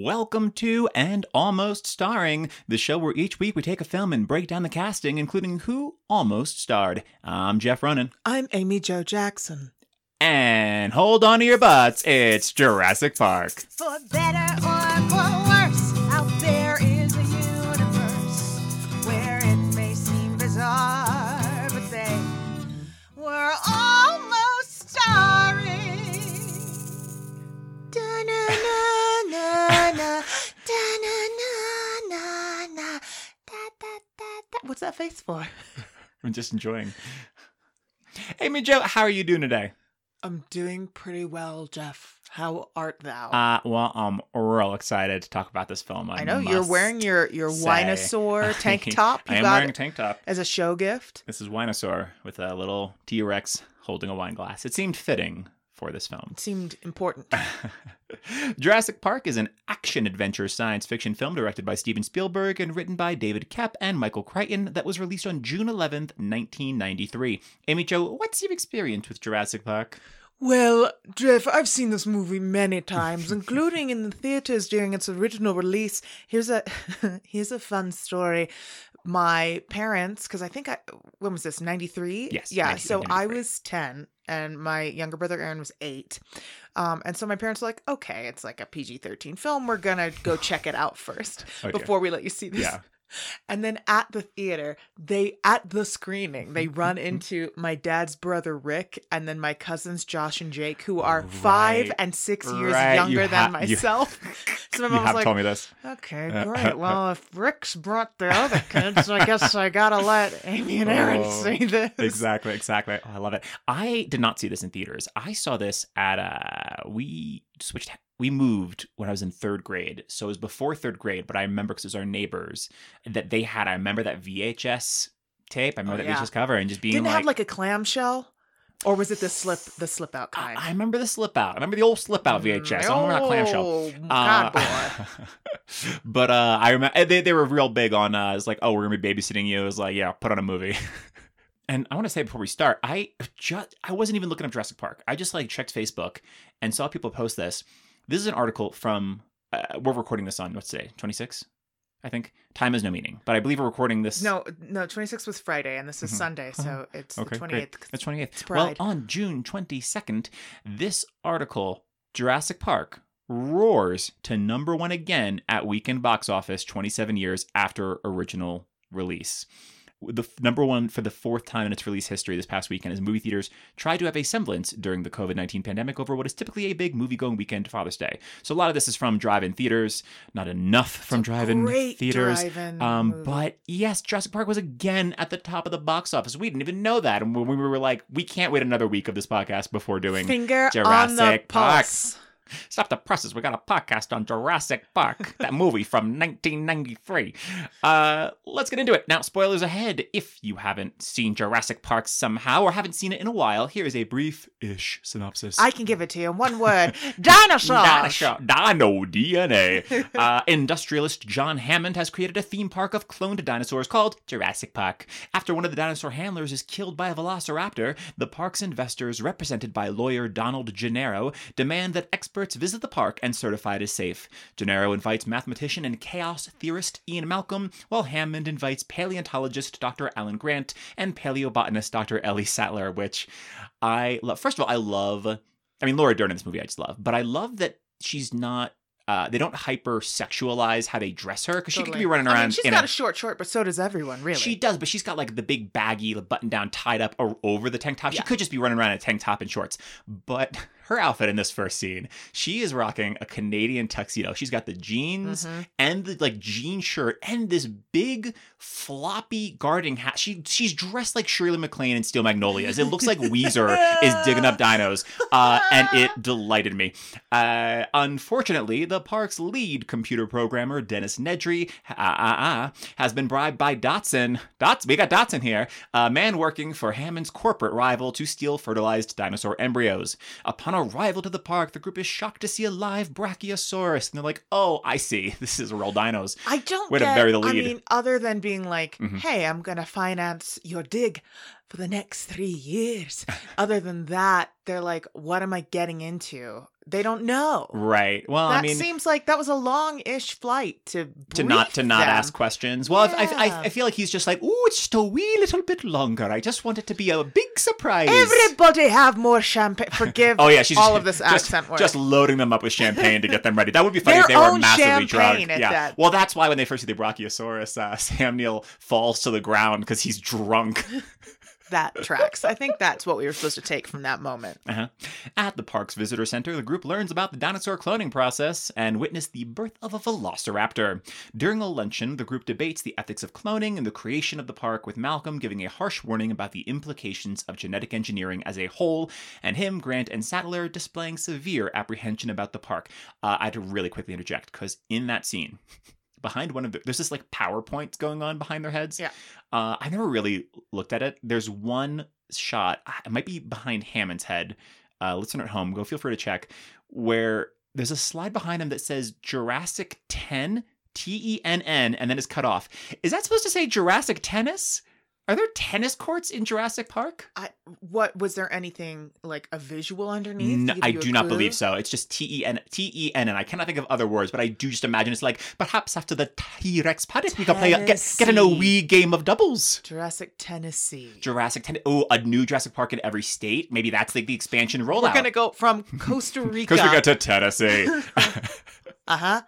Welcome to and Almost Starring, the show where each week we take a film and break down the casting, including who almost starred. I'm Jeff Ronan. I'm Amy Jo Jackson. And hold on to your butts, it's Jurassic Park. For better or for that face for? I'm just enjoying. Amy Jo, how are you doing today? I'm doing pretty well, Jeff. How art thou? Uh, well, I'm real excited to talk about this film. I, I know you're wearing your your say. Winosaur tank top. You I am got wearing a tank top. as a show gift. This is Winosaur with a little T Rex holding a wine glass. It seemed fitting for this film. It seemed important. Jurassic Park is an action adventure science fiction film directed by Steven Spielberg and written by David Koepp and Michael Crichton that was released on June 11th, 1993. Amy Jo, what's your experience with Jurassic Park? Well, Jeff, I've seen this movie many times, including in the theaters during its original release. Here's a here's a fun story. My parents, because I think I when was this ninety three? Yes, yeah. 90 So I was ten, and my younger brother Aaron was eight. Um, and so my parents were like, "Okay, it's like a PG thirteen film. We're gonna go check it out first Okay. before we let you see this." Yeah. And then at the theater, they at the screening, they run into my dad's brother Rick and then my cousins Josh and Jake, who are five and six years Right, you younger ha- than you- myself. so my You mom was like, told me this. "Okay, Uh, great. Well, if Rick's brought the other kids, I guess I gotta let Amy and Aaron Oh, see this." Exactly, exactly. Oh, I love it. I did not see this in theaters. I saw this at uh we switched we moved when I was in third grade. So it was before third grade, but I remember because it was our neighbors that they had I remember that VHS tape. I remember Oh, that yeah. VHS cover and just being Didn't like, have like a clamshell, or was it the slip the slip out I, kind? I remember the slip out. I remember the old slip out VHS. I remember that clamshell. Oh, Uh, God, boy. but uh, I remember they, they were real big on uh, it's like oh we're gonna be babysitting you. It was like yeah put on a movie. and I want to say before we start, I just I wasn't even looking up Jurassic Park. I just like checked Facebook and saw people post this. This is an article from uh, we're recording this on what's today twenty six. I think time has no meaning, but I believe we're recording this. No, no, 26th was Friday, and this is Mhm. Sunday, so it's Okay, the great. 28th. It's 28th. It's well, on June 22nd, this article, Jurassic Park, roars to number one again at weekend box office 27 years after original release. The number one for the fourth time in its release history this past weekend as movie theaters tried to have a semblance during the COVID 19 pandemic over what is typically a big movie going weekend Father's Day. So a lot of this is from drive in theaters, not enough from drive in theaters. drive-in Um, but yes, Jurassic Park was again at the top of the box office. We didn't even know that, and when we were like, we can't wait another week of this podcast before doing. finger on the Jurassic Park. pulse. Stop the presses. We got a podcast on Jurassic Park, that movie from 1993. Uh, let's get into it now. Spoilers ahead. If you haven't seen Jurassic Park somehow or haven't seen it in a while, here is a brief-ish synopsis. I can give it to you in one word: dinosaur. Dinosaur, Dino DNA. uh, industrialist John Hammond has created a theme park of cloned dinosaurs called Jurassic Park. After one of the dinosaur handlers is killed by a velociraptor, the park's investors, represented by lawyer Donald Gennaro, demand that experts visit the park and certify it as safe. Gennaro invites mathematician and chaos theorist Ian Malcolm, while Hammond invites paleontologist Dr. Alan Grant and paleobotanist Dr. Ellie Sattler, which I love. First of all, I love. I mean, Laura Dern in this movie, I just love. But I love that she's not. Uh, they don't hyper sexualize how they dress her because she could be running around. I mean, she's got a. a short short, but so does everyone, really. She does, but she's got like the big baggy button down tied up over the tank top. She could just be running around in a tank top and shorts. But her outfit in this first scene, she is rocking a Canadian tuxedo. She's got the jeans Mhm. and the like jean shirt and this big floppy gardening hat. She she's dressed like Shirley MacLaine in Steel Magnolias. It looks like Weezer is digging up dinos, uh, and it delighted me. Uh, unfortunately, the park's lead computer programmer Dennis Nedry ah, ah, ah, has been bribed by Dodgson. Dots, we got Dodgson here, a man working for Hammond's corporate rival to steal fertilized dinosaur embryos. Upon arrival to the park, the group is shocked to see a live Brachiosaurus, and they're like, "Oh, I see. This is a real dinos." I don't Way to bury the lead. I mean, other than being like, Mhm. "Hey, I'm gonna finance your dig for the next three years. Other than that, they're like, what am I getting into? They don't know. Right. Well, that I mean, seems like that was a long-ish flight to to not to not them. ask questions. Well, I, I, I feel like he's just like, oh, it's just a wee little bit longer. I just want it to be a big surprise. Everybody have more champagne. Forgive Oh yeah, she's all just, of this just, accent work. just loading them up with champagne to get them ready. That would be funny Their if they were massively drunk. Yeah. that. Well, that's why when they first see the Brachiosaurus, uh, Sam Neill falls to the ground because he's drunk. That tracks. I think that's what we were supposed to take from that moment. Uh-huh. At the park's visitor center, the group learns about the dinosaur cloning process and witness the birth of a velociraptor. During a luncheon, the group debates the ethics of cloning and the creation of the park, with Malcolm giving a harsh warning about the implications of genetic engineering as a whole, and him, Grant, and Sattler displaying severe apprehension about the park. Uh, I had to really quickly interject because in that scene, behind one of the, there's this like PowerPoint going on behind their heads. Yeah. Uh, I never really looked at it. There's one shot, ah, it might be behind Hammond's head. Uh, listener at home, go feel free to check, where there's a slide behind him that says Jurassic 10, T E N N, and then it's cut off. Is that supposed to say Jurassic Tennis? Are there tennis courts in Jurassic Park? I, what was there anything like a visual underneath? No, I do not believe so. It's just T E N T E N, and I cannot think of other words, but I do just imagine it's like perhaps after the T Rex paddock, we could play a, get, get in a wee game of doubles. Jurassic Tennessee. Jurassic 10. Oh, a new Jurassic Park in every state. Maybe that's like the expansion rollout. We're gonna go from Costa Rica. Costa Rica to Tennessee. uh huh.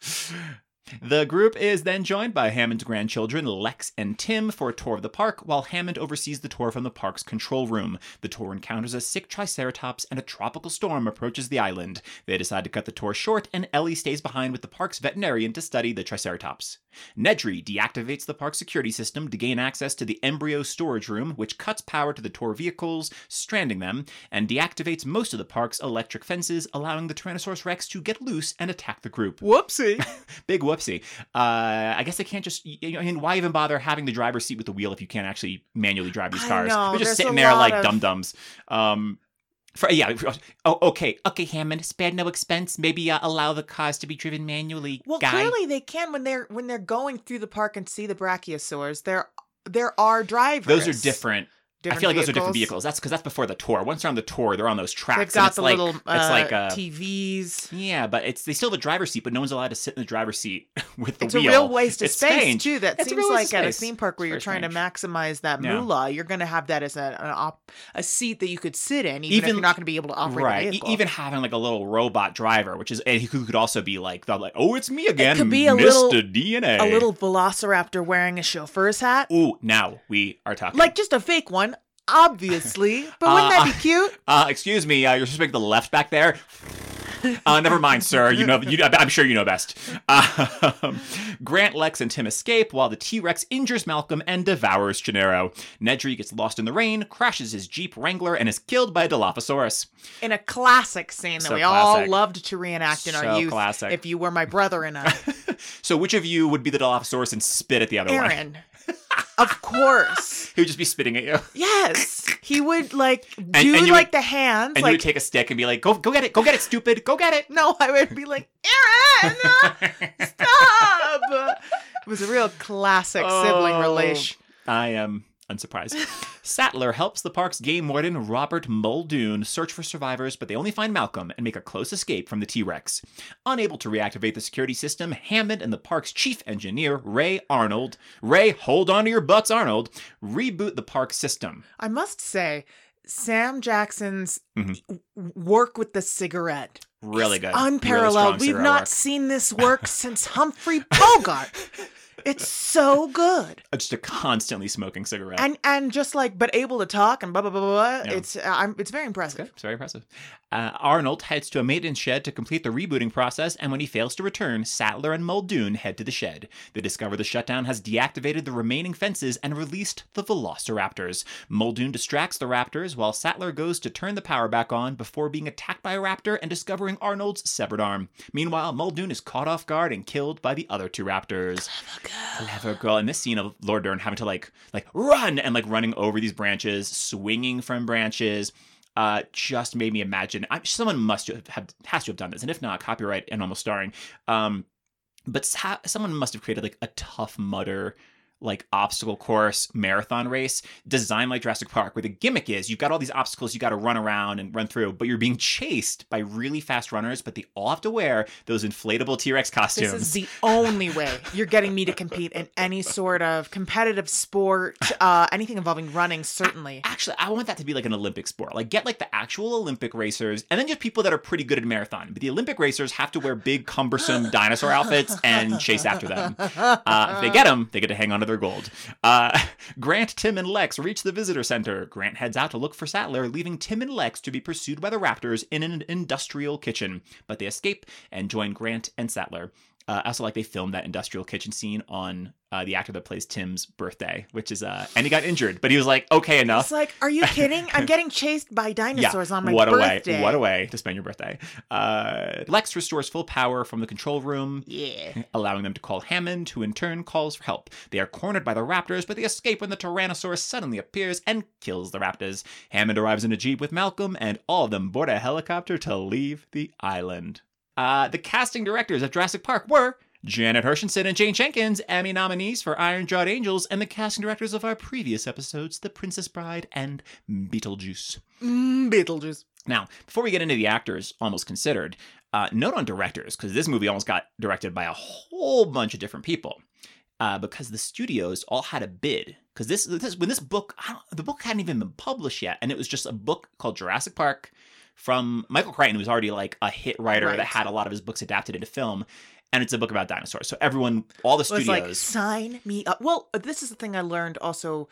the group is then joined by Hammond's grandchildren, Lex and Tim, for a tour of the park, while Hammond oversees the tour from the park's control room. The tour encounters a sick Triceratops, and a tropical storm approaches the island. They decide to cut the tour short, and Ellie stays behind with the park's veterinarian to study the Triceratops. Nedry deactivates the park's security system to gain access to the embryo storage room, which cuts power to the tour vehicles, stranding them, and deactivates most of the park's electric fences, allowing the Tyrannosaurus Rex to get loose and attack the group. Whoopsie. Big whoopsie. Uh, I guess they can't just. y- I mean, why even bother having the driver's seat with the wheel if you can't actually manually drive these I cars? know, They're just sitting there like of- dum dums. Um, for yeah. Oh, okay, okay, Hammond. Spare no expense. Maybe uh, allow the cars to be driven manually. Well, guy. clearly they can when they're when they're going through the park and see the brachiosaurs. There there are drivers. Those are different. I feel like those are different vehicles. vehicles. That's because that's before the tour. Once they're on the tour, they're on those tracks. They've got it's the like, little uh, it's like a TVs. yeah, but it's they still have a driver's seat, but no one's allowed to sit in the driver's seat with the It's wheel. It's a real waste of It's space strange. too. That It's seems like at a theme park where It's you're trying to maximize that Yeah. moolah, you're going to have that as a an op- a seat that you could sit in, even, if you're not going to be able to operate right. the E- even having like a little robot driver, which is and who could also be like the like, oh, it's me again, could be a Mr. little- DNA, a little velociraptor wearing a chauffeur's hat, Ooh, now we are talking. like just a fake one, obviously. But wouldn't that be cute? uh, excuse me, uh, you're supposed to make the left back there. Uh, never mind, sir. You know, you, I'm sure you know best. Um, Grant, Lex, and Tim escape while the T Rex injures Malcolm and devours Gennaro. Nedry gets lost in the rain, crashes his Jeep Wrangler, and is killed by a Dilophosaurus. In a classic scene that So we all classic. loved to reenact in So our youth. classic. If you were my brother and I, So, which of you would be the Dilophosaurus and spit at the other one? Aaron, of course. He would just be spitting at you. Yes, he would like do and you like would- the hands, And you like would take a stick and be like, go, go get it, go get it, stupid, go get it. no, I would be like Aaron, stop. It was a real classic sibling Oh. relation. I am unsurprised. Sattler helps the park's game warden, Robert Muldoon, search for survivors, but they only find Malcolm and make a close escape from the T Rex. Unable to reactivate the security system, Hammond and the park's chief engineer, Ray Arnold, Ray, hold on to your butts, Arnold, reboot the park system. I must say, Sam Jackson's Mhm. work with the cigarette Really good. Unparalleled. strong We've not work. seen this work since Humphrey Bogart. it's so good. Just a constantly smoking cigarette. And and just like but able to talk and blah blah blah blah. blah. Yeah. It's uh, I'm it's very impressive. Good. It's very impressive. Uh, Arnold heads to a maintenance shed to complete the rebooting process, and when he fails to return, Sattler and Muldoon head to the shed. They discover the shutdown has deactivated the remaining fences and released the Velociraptors. Muldoon distracts the raptors while Sattler goes to turn the power back on before being attacked by a raptor and discovering Arnold's severed arm. Meanwhile, Muldoon is caught off guard and killed by the other two raptors. Clever girl. In this scene of Laura Dern having to like like run and like running over these branches, swinging from branches, uh, just made me imagine. I, someone must have, have has to have done this, and if not, copyright and almost starring. Um, but sa- someone must have created like a tough mudder. Like obstacle course marathon race designed like Jurassic Park, where the gimmick is you've got all these obstacles you got to run around and run through, but you're being chased by really fast runners, but they all have to wear those inflatable T Rex costumes. This is the only way you're getting me to compete in any sort of competitive sport, uh, anything involving running, certainly. Actually, I want that to be like an Olympic sport. Like, get like the actual Olympic racers, and then just people that are pretty good at marathon. But the Olympic racers have to wear big, cumbersome dinosaur outfits and chase after them. Uh, if they get them, they get to hang on to their gold. Uh, Grant, Tim, and Lex reach the visitor center. Grant heads out to look for Sattler, leaving Tim and Lex to be pursued by the raptors in an industrial kitchen. But they escape and join Grant and Sattler. Uh, I also like they filmed that industrial kitchen scene on uh, the actor that plays Tim's birthday, which is uh, and he got injured, but he was like, okay, enough. It's like, are you kidding? I'm getting chased by dinosaurs on my what birthday. a way! What a way to spend your birthday. Uh, Lex restores full power from the control room, Yeah. allowing them to call Hammond, who in turn calls for help. They are cornered by the Raptors, but they escape when the Tyrannosaurus suddenly appears and kills the Raptors. Hammond arrives in a jeep with Malcolm, and all of them board a helicopter to leave the island. Uh, the casting directors of Jurassic Park were. Janet Hershenson and Jane Jenkins, Emmy nominees for Iron Jawed Angels, and the casting directors of our previous episodes, The Princess Bride and Beetlejuice. Mm, Beetlejuice. Now, before we get into the actors almost considered, uh, note on directors, because this movie almost got directed by a whole bunch of different people. Uh, because the studios all had a bid. Because this, this, when this book, I don't, the book hadn't even been published yet, and it was just a book called Jurassic Park from Michael Crichton, who was already like a hit writer Right. that had a lot of his books adapted into film, and it's a book about dinosaurs. So everyone, all the studios, like, sign me up. Well, this is the thing I learned also.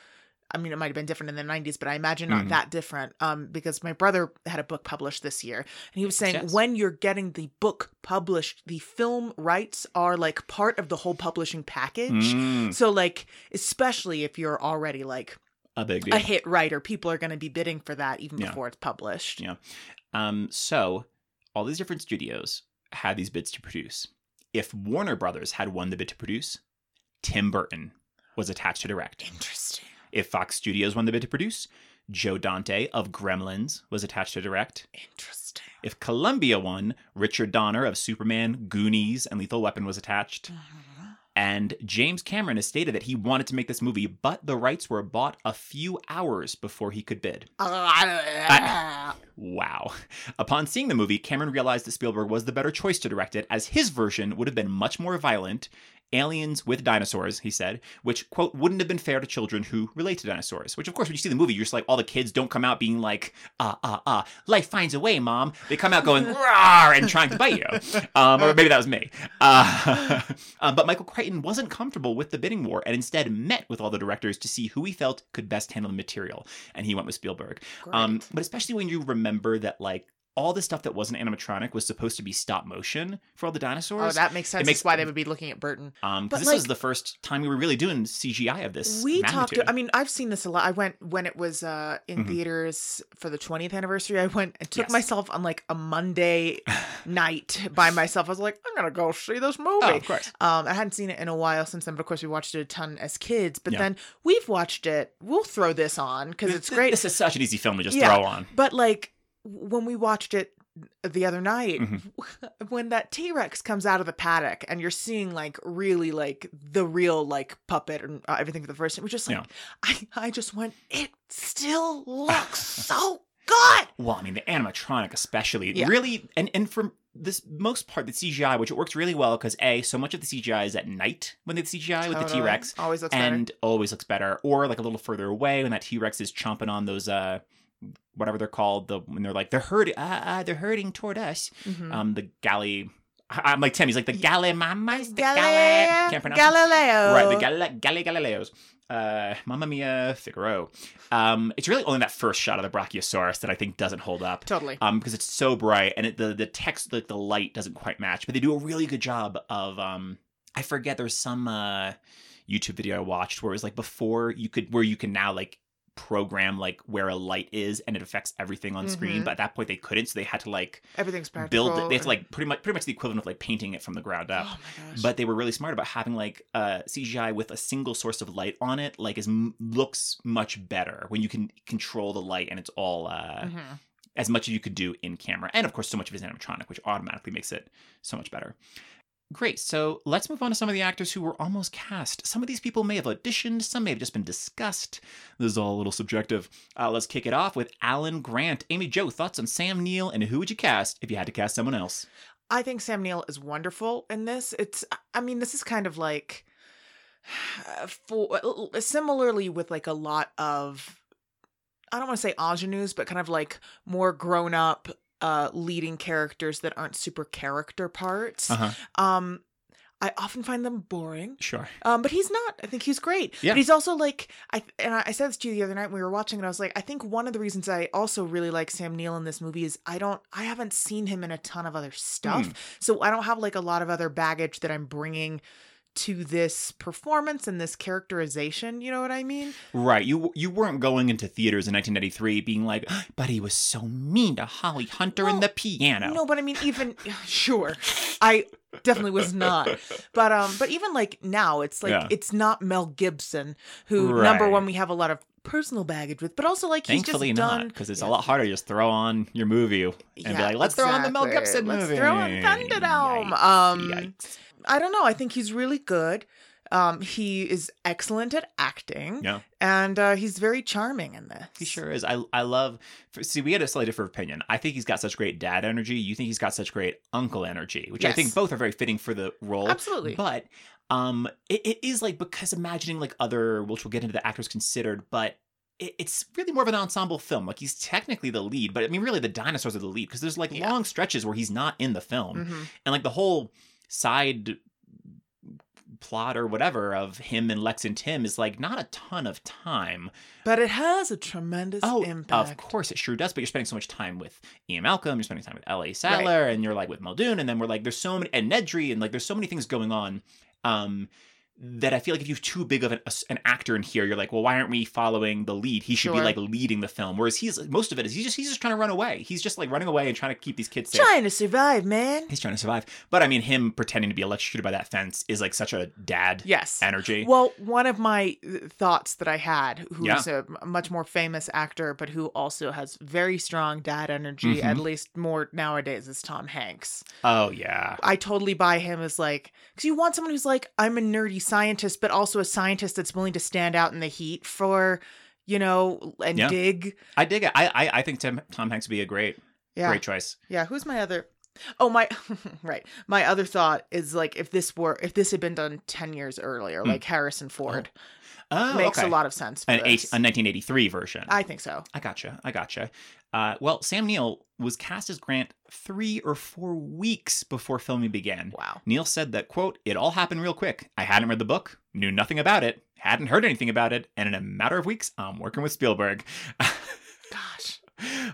I mean, it might have been different in the 90s, but I imagine not Mhm. that different. Um, because my brother had a book published this year, and he was saying Yes. when you're getting the book published, the film rights are like part of the whole publishing package. Mm, So, like, especially if you're already like a big deal. a hit writer, people are going to be bidding for that even Yeah. before it's published. Yeah. Um, so all these different studios had these bids to produce. If Warner Brothers had won the bid to produce, Tim Burton was attached to direct. Interesting. If Fox Studios won the bid to produce, Joe Dante of Gremlins was attached to direct. Interesting. If Columbia won, Richard Donner of Superman, Goonies, and Lethal Weapon was attached. And James Cameron has stated that he wanted to make this movie, but the rights were bought a few hours before he could bid. Wow. Upon seeing the movie, Cameron realized that Spielberg was the better choice to direct it, as his version would have been much more violent. Aliens with dinosaurs, he said, which, quote, wouldn't have been fair to children who relate to dinosaurs. Which, of course, when you see the movie, you're just like, all the kids don't come out being like, ah, ah, ah, life finds a way, mom. They come out going, rawr, and trying to bite you. Um, or maybe that was me. Uh, um, but Michael Crichton wasn't comfortable with the bidding war and instead met with all the directors to see who he felt could best handle the material. And he went with Spielberg. Um, but especially when you remember that like all the stuff that wasn't animatronic was supposed to be stop motion for all the dinosaurs. Oh, that makes sense. It makes- That's why they would be looking at Burton. um, but, this was the first time we were really doing CGI of this. we talked magnitude. i mean i've seen this a lot i went when it was uh in Mhm. theaters for the 20th anniversary i went and took Yes. myself on like a monday night by myself i was like i'm gonna go see this movie oh, of course. um i hadn't seen it in a while since then but of course we watched it a ton as kids but Yeah. then we've watched it we'll throw this on because it's great This is such an easy film to just Yeah. throw on. but like when we watched it the other night Mhm. when that t-rex comes out of the paddock and you're seeing like really like the real like puppet and uh, everything for the first time we're just like Yeah. I, I just went it still looks so good Well, I mean, the animatronic, especially, Yeah. really, and and for this most part, the CGI, which it works really well because a so much of the CGI is at night when they CGI with the T Rex, always looks and always looks better, or like a little further away when that T Rex is chomping on those uh whatever they're called, the when they're like they're hurting, uh, uh, they're hurting toward us. Mhm. Um, the galley. I'm like Tim. He's like the galley mamas. The galley. Galileo, Can't pronounce it. Galileo. Right, the Gal- Galley Galileos. Uh, Mamma Mia Figaro. Um, it's really only that first shot of the Brachiosaurus that I think doesn't hold up. Totally. Um, because it's so bright and it, the the text, like the light, doesn't quite match. But they do a really good job of um. I forget there's some uh YouTube video I watched where it was like before you could where you can now like program like where a light is and it affects everything on screen. Mhm. But at that point they couldn't, so they had to like Everything's practical. build it. They have to like pretty much pretty much the equivalent of like painting it from the ground up Oh but they were really smart about having like uh, CGI with a single source of light on it. Like, is m- looks much better when you can control the light and it's all uh, Mhm. as much as you could do in camera. And of course, so much of it is animatronic, which automatically makes it so much better. Great. So let's move on to some of the actors who were almost cast. Some of these people may have auditioned, some may have just been discussed. This is all a little subjective. Uh, let's kick it off with Alan Grant. Amy Jo, thoughts on Sam Neill, and who would you cast if you had to cast someone else? I think Sam Neill is wonderful in this. It's, I mean, this is kind of like, for similarly with like a lot of, I don't want to say ingenues, but kind of like more grown up uh leading characters that aren't super character parts. Uh-huh. Um I often find them boring. Sure. Um, but he's not. I think he's great. Yeah. But he's also like I and I said this to you the other night when we were watching, and I was like, I think one of the reasons I also really like Sam Neill in this movie is I don't, I haven't seen him in a ton of other stuff, Hmm. so I don't have like a lot of other baggage that I'm bringing to this performance and this characterization. You know what I mean? Right. You you weren't going into theaters in 1993 being like, but he was so mean to Holly Hunter Well, and the piano. No, but I mean, even sure, I definitely was not. But um, but even like now, it's like Yeah. it's not Mel Gibson who number one we have a lot of personal baggage with, but also like he's Thankfully just not, done because it's Yeah. a lot harder to just throw on your movie and be like, let's throw on the Mel exactly. Gibson Let's movie. throw on Thunderdome. Yikes, Um, yikes. I don't know. I think he's really good. Um, he is excellent at acting, Yeah. and uh, he's very charming in this. He sure is. I I love. See, we had a slightly different opinion. I think he's got such great dad energy. You think he's got such great uncle energy, which I think both are very fitting for the role. Absolutely. But um, it, it is like because imagining like other, which we'll get into the actors considered, but it, it's really more of an ensemble film. Like he's technically the lead, but I mean, really the dinosaurs are the lead because there's like Yeah. long stretches where he's not in the film, Mhm. and like the whole side plot or whatever of him and Lex and Tim is like not a ton of time. But it has a tremendous Oh, impact. of course it sure does. But you're spending so much time with Ian Malcolm, you're spending time with Ellie Sattler, and you're like with Muldoon, and then we're like, there's so many, and Nedry, and like there's so many things going on. Um, that I feel like if you have too big of an, an actor in here, you're like, well, why aren't we following the lead? He should be like leading the film. Whereas he's most of it is he's just he's just trying to run away. He's just like running away and trying to keep these kids safe. Trying to survive, man. He's trying to survive. But I mean, him pretending to be electrocuted by that fence is like such a dad Yes. energy. Well, one of my uh, thoughts that I had, who's Yeah. a much more famous actor, but who also has very strong dad energy, at Mhm. least more nowadays, is Tom Hanks. oh yeah. I totally buy him as like, because you want someone who's like, I'm a nerdy scientist, but also a scientist that's willing to stand out in the heat for, you know, and Yeah. dig. I dig it. I I, I think Tim, Tom Hanks would be a great Yeah. great choice. Yeah. Who's my other? Oh my, right. My other thought is like if this were if this had been done ten years earlier, Hmm. like Harrison Ford, Oh, makes okay. a lot of sense. For An eight, a 1983 version. I think so. I gotcha. I gotcha. Uh, well, Sam Neill was cast as Grant three or four weeks before filming began. Wow. Neill said that, quote, it all happened real quick. I hadn't read the book, knew nothing about it, hadn't heard anything about it, and in a matter of weeks, I'm working with Spielberg. Gosh.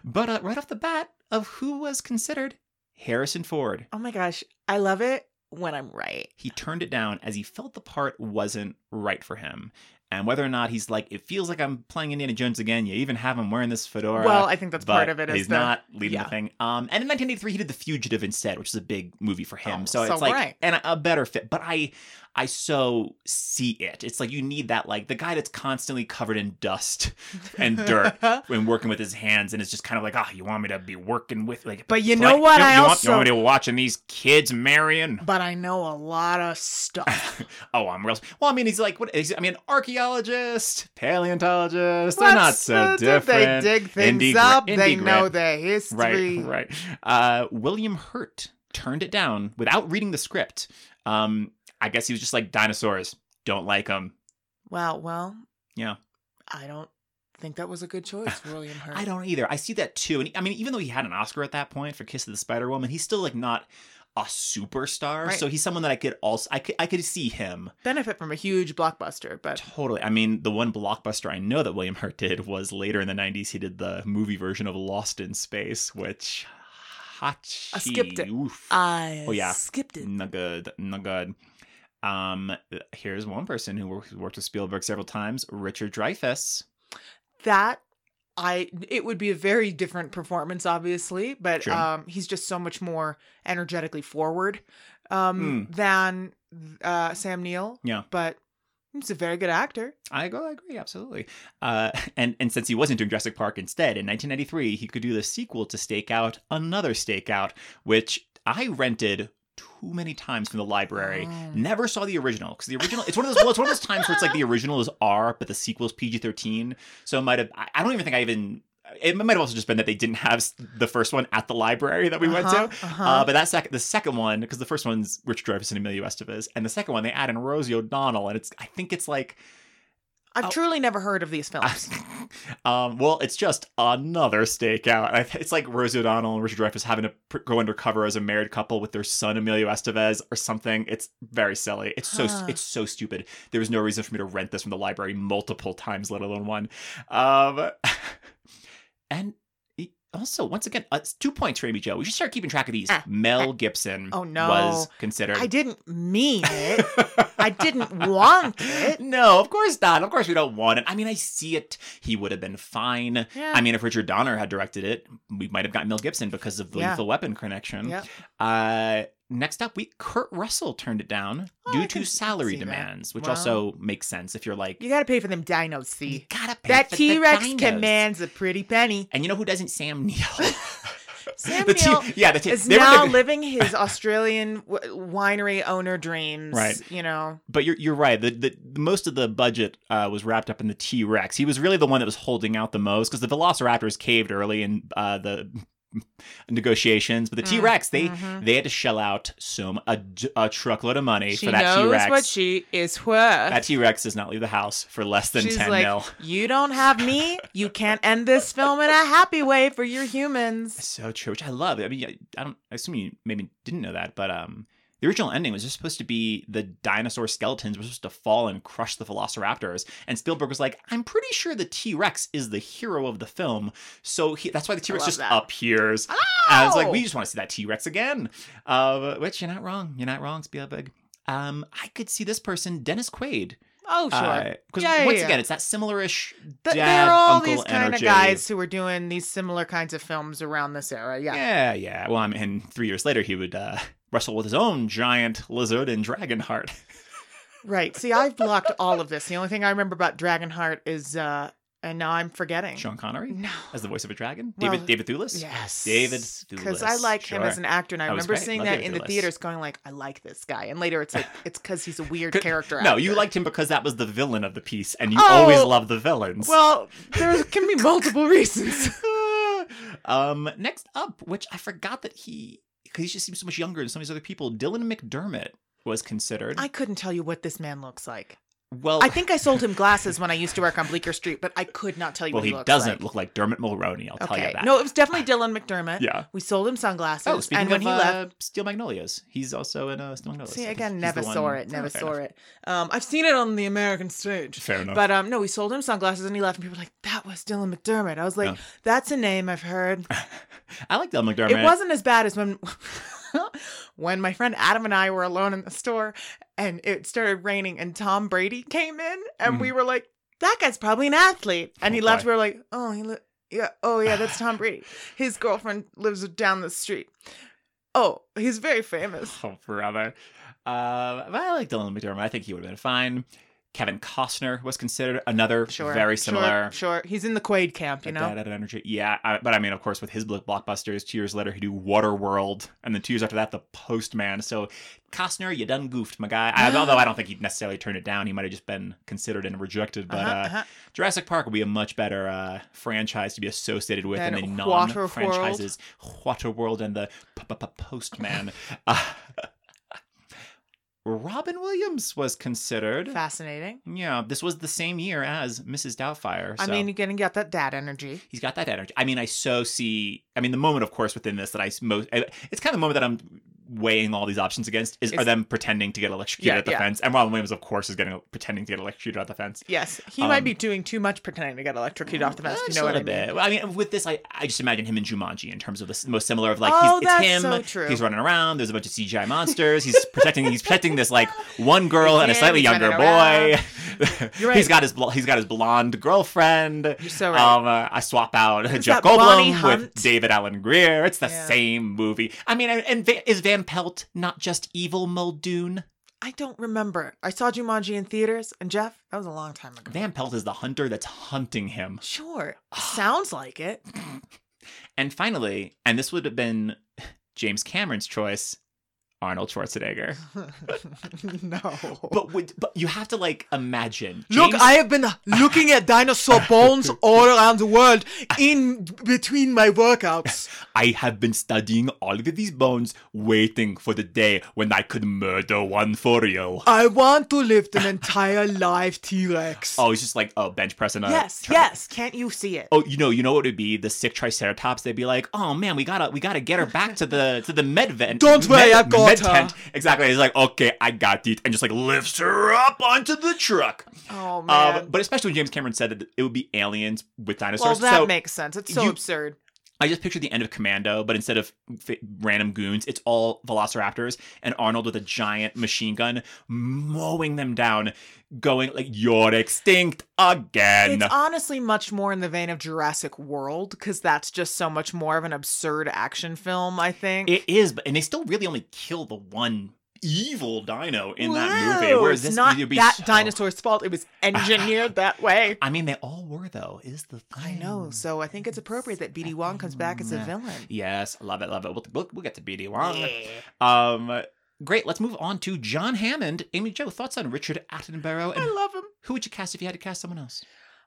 but uh, right off the bat, of who was considered Harrison Ford. Oh my gosh. I love it when I'm right. He turned it down as he felt the part wasn't right for him. And whether or not he's like, it feels like I'm playing Indiana Jones again. You even have him wearing this fedora. well, I think that's part of it. Is He's the, not leading yeah. the thing. Um, and in 1983, he did The Fugitive instead, which is a big movie for him. Oh, so, so it's like right. and a, a better fit. But I, I so see it. It's like you need that like the guy that's constantly covered in dust and dirt when working with his hands, and it's just kind of like, ah, you want me to be working with like. But you know what? You, I you want, also. you want me to watching these kids marrying? but I know a lot of stuff. oh, I'm real. Well, I mean, he's like what? Is, I mean, archaeologist, paleontologist. They're not so different. They dig things Indie up. indie they know their history. Right, right. Uh, William Hurt turned it down without reading the script. Um, I guess he was just like dinosaurs. Don't like them. Wow. Well. Yeah. I don't think that was a good choice, William Hurt. I don't either. I see that too. And I mean, even though he had an Oscar at that point for Kiss of the Spider Woman, he's still like not a superstar. Right. So he's someone that I could also I could I could see him benefit from a huge blockbuster, but totally. I mean, the one blockbuster I know that William Hurt did was later in the '90s. He did the movie version of Lost in Space, which Hachi. I skipped it. Oof. I Oh, yeah. skipped it. Not good. Not good. Um, here's one person who worked, worked with Spielberg several times, Richard Dreyfuss. That I it would be a very different performance, obviously, but True. um, he's just so much more energetically forward um, Mm. than uh, Sam Neill. Yeah. but he's a very good actor. I go, I agree, absolutely. Uh, and and since he wasn't doing Jurassic Park instead, in 1993, he could do the sequel to Stakeout, another Stakeout, which I rented too many times from the library. Oh. Never saw the original because the original. It's one of those. Well, it's one of those times where it's like the original is R, but the sequel is PG thirteen. So it might have. I don't even think I even. It might have also just been that they didn't have the first one at the library that we went to. Uh-huh, uh-huh. Uh, but that second, the second one, because the first one's Richard Dreyfuss and Emilio Estevez, and the second one they add in Rosie O'Donnell, and it's I think it's like I've Oh. truly never heard of these films. um, well, it's just another stakeout. It's like Rosie O'Donnell and Richard Dreyfuss having to pr- go undercover as a married couple with their son Emilio Estevez or something. It's very silly. It's so Huh. it's so stupid. There was no reason for me to rent this from the library multiple times, let alone one. Um, and also, once again, uh, two points for Amy Jo. We should start keeping track of these. Ah, Mel Gibson Oh, no. was considered. I didn't mean it. I didn't want it. No, of course not. Of course we don't want it. I mean, I see it. He would have been fine. Yeah. I mean, if Richard Donner had directed it, we might have gotten Mel Gibson because of the Yeah. Lethal Weapon connection. Yeah. Uh, next up, we Kurt Russell turned it down Oh, due to salary see that. demands, which Wow. also makes sense if you're like, You gotta pay for them dinos, you see. gotta pay That T Rex commands a pretty penny. And you know who doesn't? Sam Neill. Sam The T- Neill yeah, the T- is now the- living his Australian w- winery owner dreams. Right. You know. But you're you're right. The, the most of the budget uh, was wrapped up in the T Rex. He was really the one that was holding out the most because the Velociraptors caved early and uh, the negotiations. But the Mm, T Rex, they mhm. they had to shell out some a, a truckload of money She for that T Rex. what she is worth. that T Rex does not leave the house for less than She's ten like, mil. you don't have me. You can't end this film in a happy way for your humans. So true, which I love. I mean, I, I don't. I assume you maybe didn't know that, but um, the original ending was just supposed to be the dinosaur skeletons were supposed to fall and crush the velociraptors, and Spielberg was like, "I'm pretty sure the T Rex is the hero of the film, so he, that's why the T Rex just that. appears." And it's like Oh! we just want to see that T Rex again. Uh, which you're not wrong. You're not wrong, Spielberg. Um, I could see this person, Dennis Quaid. Oh, sure. Because Yeah, yeah, once yeah. again, it's that similar-ish Th- dad They're all uncle these kind energy. of guys who were doing these similar kinds of films around this era. Yeah. Yeah, yeah. Well, I mean, and three years later, he would uh, wrestle with his own giant lizard and Dragonheart. Right. See, I've blocked all of this. The only thing I remember about Dragonheart is, uh, and now I'm forgetting. Sean Connery No. as the voice of a dragon. Well, David David Thewlis. Yes. David Thewlis. Because I Thewlis, like him as an actor, and I remember seeing Love that David in the theaters going like, I like this guy. And later it's like, it's because he's a weird character No, actor. you liked him because that was the villain of the piece, and you Oh, always love the villains. Well, there can be multiple reasons. um, next up, which I forgot that he because he just seems so much younger than some of these other people. Dylan McDermott was considered. I couldn't tell you what this man looks like. Well, I think I sold him glasses when I used to work on Bleecker Street, but I could not tell you well, what he, he doesn't like. look like Dermot Mulroney. I'll tell you that. No, it was definitely Dylan McDermott. Yeah. We sold him sunglasses. Oh, speaking and when of he uh, left, Steel Magnolias, he's also in uh, Steel Magnolias. see again, never saw one- it, never Oh, saw enough. it. Um, I've seen it on the American stage. Fair enough. But um, no, we sold him sunglasses and he left, and people were like, "That was Dylan McDermott." I was like, Yeah. "That's a name I've heard." I like Dylan McDermott. It wasn't as bad as when when my friend Adam and I were alone in the store and it started raining and Tom Brady came in and we were like, "That guy's probably an athlete," and he Oh, left. boy. We were like, "Oh, he li- yeah, oh yeah, that's Tom Brady. His girlfriend lives down the street. Oh, he's very famous." Oh, forever. Uh, but I like Dylan McDermott. I think he would have been fine. Kevin Costner was considered another Sure, very similar. Sure, he's in the Quaid camp, you know. That, that energy. Yeah, I, but I mean, of course, with his blockbusters, two years later, he do Waterworld, and then two years after that, The Postman. So, Costner, you done goofed, my guy. I, although I don't think he'd necessarily turned it down, he might have just been considered and rejected. But Uh-huh, uh, uh-huh. Jurassic Park would be a much better uh, franchise to be associated with Than the Waterworld. non-franchises, Waterworld and the Postman. Robin Williams was considered. Fascinating. Yeah, this was the same year as Mrs. Doubtfire. I mean, you're gonna get that dad energy. he's got that energy. I mean, I so see. I mean, the moment, of course, within this that I most. It's kind of the moment that I'm weighing all these options against is are them pretending to get electrocuted Yeah, at the yeah. fence, and Robin Williams, of course, is getting pretending to get electrocuted at the fence. Yes, he Um, might be doing too much pretending to get electrocuted off the fence. You know a what I mean? bit. I mean, with this, I, I just imagine him in Jumanji in terms of the most similar of like Oh, he's, it's him. so true. He's running around. There's a bunch of CGI monsters. He's protecting. He's protecting this like one girl and a slightly younger boy. Right. He's got his bl- he's got his blonde girlfriend. You're so right. Um, uh, I swap out Jeff Goldblum with David Alan Grier. It's the Yeah. same movie. I mean, and, and is Van Pelt not just evil Muldoon? I don't remember. I saw Jumanji in theaters, and Jeff, that was a long time ago. Van Pelt is the hunter that's hunting him. Sure, ah. sounds like it. And finally, and this would have been James Cameron's choice, Arnold Schwarzenegger. no. But would, but you have to like imagine. Look, I have been looking at dinosaur bones all around the world in between my workouts. I have been studying all of these bones, waiting for the day when I could murder one for you. I want to lift an entire live T Rex. Oh, it's just like oh, bench pressing. A yes, tri- yes. Can't you see it? Oh, you know, you know what it'd be? The sick Triceratops. They'd be like, "Oh man, we gotta, we gotta get her back to the to the med vent. Don't worry, med- I've got tent." Exactly. He's like, "Okay, I got it," and just like lifts her up onto the truck. Oh man. Um, but especially when James Cameron said that it would be aliens with dinosaurs. well, that so makes sense. It's so you- absurd. I just pictured the end of Commando, but instead of f- random goons, it's all velociraptors and Arnold with a giant machine gun mowing them down, going like, "You're extinct again." It's honestly much more in the vein of Jurassic World because that's just so much more of an absurd action film. I think. It is, but and they still really only kill the one evil dino in that movie. Whoa, Whereas this not would be that so- dinosaur's fault. It was engineered that way. I mean, they all were though. Is the thing? I know. So I think it's appropriate that BD Wong comes back as a villain. Yes, love it, love it. We'll, we'll, we'll get to BD Wong. Yeah. Um, great. Let's move on to John Hammond. Amy Jo, thoughts on Richard Attenborough, and I love him. who would you cast if you had to cast someone else?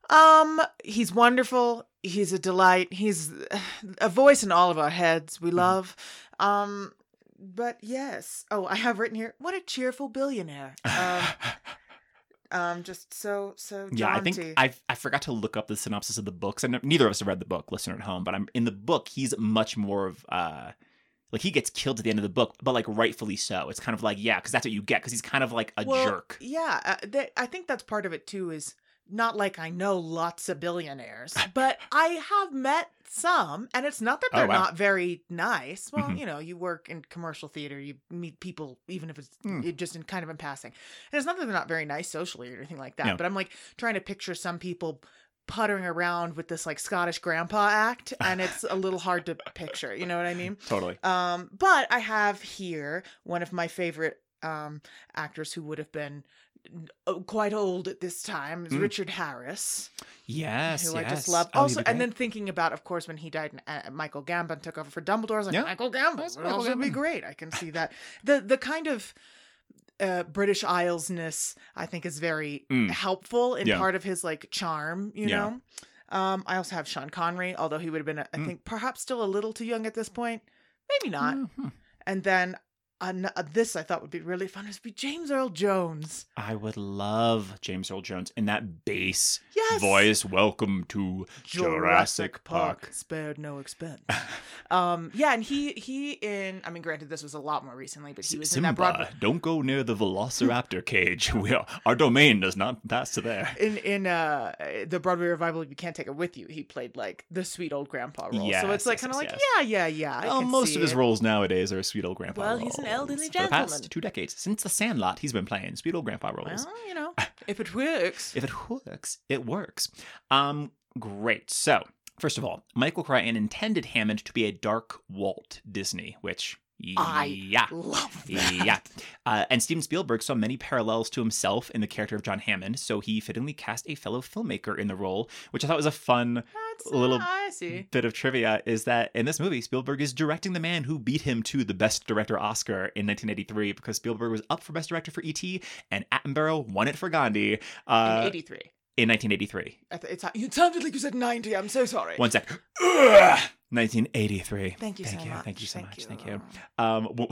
Um, he's wonderful. He's a delight. He's a voice in all of our heads. We love. Um, but yes. Oh, I have written here. What a cheerful billionaire. Um, um, just so so. Yeah, I think I I forgot to look up the synopsis of the books, and neither of us have read the book. Listener at home, but I'm in the book. He's much more of uh, like he gets killed at the end of the book, but like rightfully so. It's kind of like yeah, because that's what you get. Because he's kind of like a Well, jerk. Yeah, uh, that, I think that's part of it too. Is not like I know lots of billionaires, but I have met some, and it's not that Oh, they're wow. not very nice. Well, Mhm. you know, you work in commercial theater, you meet people, even if it's it just in kind of in passing, and it's not that they're not very nice socially or anything like that. Yeah. But I'm like trying to picture some people puttering around with this like Scottish grandpa act, and it's a little hard to picture. You know what I mean? Totally. Um, but I have here one of my favorite um actors who would have been quite old at this time is Mm. Richard Harris, Yes, who I just love. Oh, also, and then thinking about, of course, when he died, and uh, Michael Gambon took over for Dumbledore. I was like, Yeah. Michael Gambon would Michael also be great. I can see that. the The kind of uh, British Islesness, I think, is very Mm. helpful in Yeah. part of his like charm. You Yeah. know. Um, I also have Sean Connery, although he would have been, I Mm. think, perhaps still a little too young at this point. Maybe not. Mhm. And then an- uh, this I thought would be really fun is be James Earl Jones. I would love James Earl Jones in that bass Yes. voice. Welcome to Jurassic Park. spared no expense. um, yeah, and he he in I mean, granted, this was a lot more recently, but he was in that Broadway. don't go near the Velociraptor cage. We are, our domain does not pass to there. In in uh the Broadway revival, you can't take it with you. He played like the sweet old grandpa role, so it's like yes, kind of yes, like yes. yeah, yeah, yeah. I Well, most of his it. roles nowadays are a sweet old grandpa Well, he's an elderly the past two decades, since The Sandlot, he's been playing sweet old grandpa roles. Well, you know, if it works. If it works, it works. Um, great. So, first of all, Michael Crichton intended Hammond to be a dark Walt Disney, which I yeah. love that. Yeah. Uh, and Steven Spielberg saw many parallels to himself in the character of John Hammond, so he fittingly cast a fellow filmmaker in the role, which I thought was a fun That's, little uh, I see. bit of trivia is that in this movie, Spielberg is directing the man who beat him to the Best Director Oscar in 1983 because Spielberg was up for Best Director for E.T. and Attenborough won it for Gandhi In uh, '83. in 1983. I th- it's, it sounded like you said 90. I'm so sorry. One sec. Ugh. 1983. Thank you thank so you, much. Thank you so Thank much. you. Thank you. Um, well,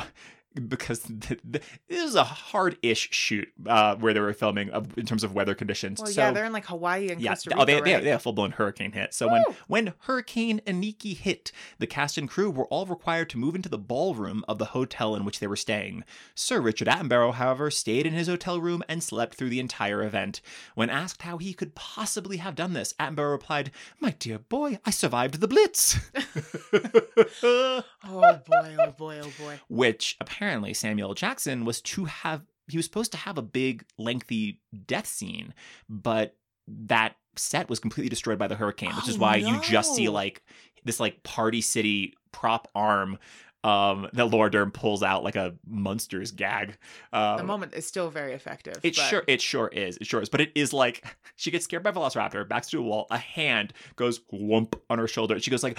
because th th this is a hard-ish shoot uh, where they were filming uh, in terms of weather conditions. Well, so, yeah, they're in like Hawaii and yeah, Costa Rica. oh, they, they, right? they had a full blown hurricane hit. So when Woo! when Hurricane Iniki hit, the cast and crew were all required to move into the ballroom of the hotel in which they were staying. Sir Richard Attenborough, however, stayed in his hotel room and slept through the entire event. When asked how he could possibly have done this, Attenborough replied, "My dear boy, I survived the Blitz." Oh boy! Oh boy! Oh boy! which apparently Samuel Jackson was to have he was supposed to have a big lengthy death scene, but that set was completely destroyed by the hurricane, which is Oh, why you just see like this like Party City prop arm um that Laura Dern pulls out like a monster's gag. Um, The moment is still very effective. it but- sure it sure is. It sure is. But it is like she gets scared by Velociraptor, backs to a wall, a hand goes whoomp on her shoulder. and She goes like,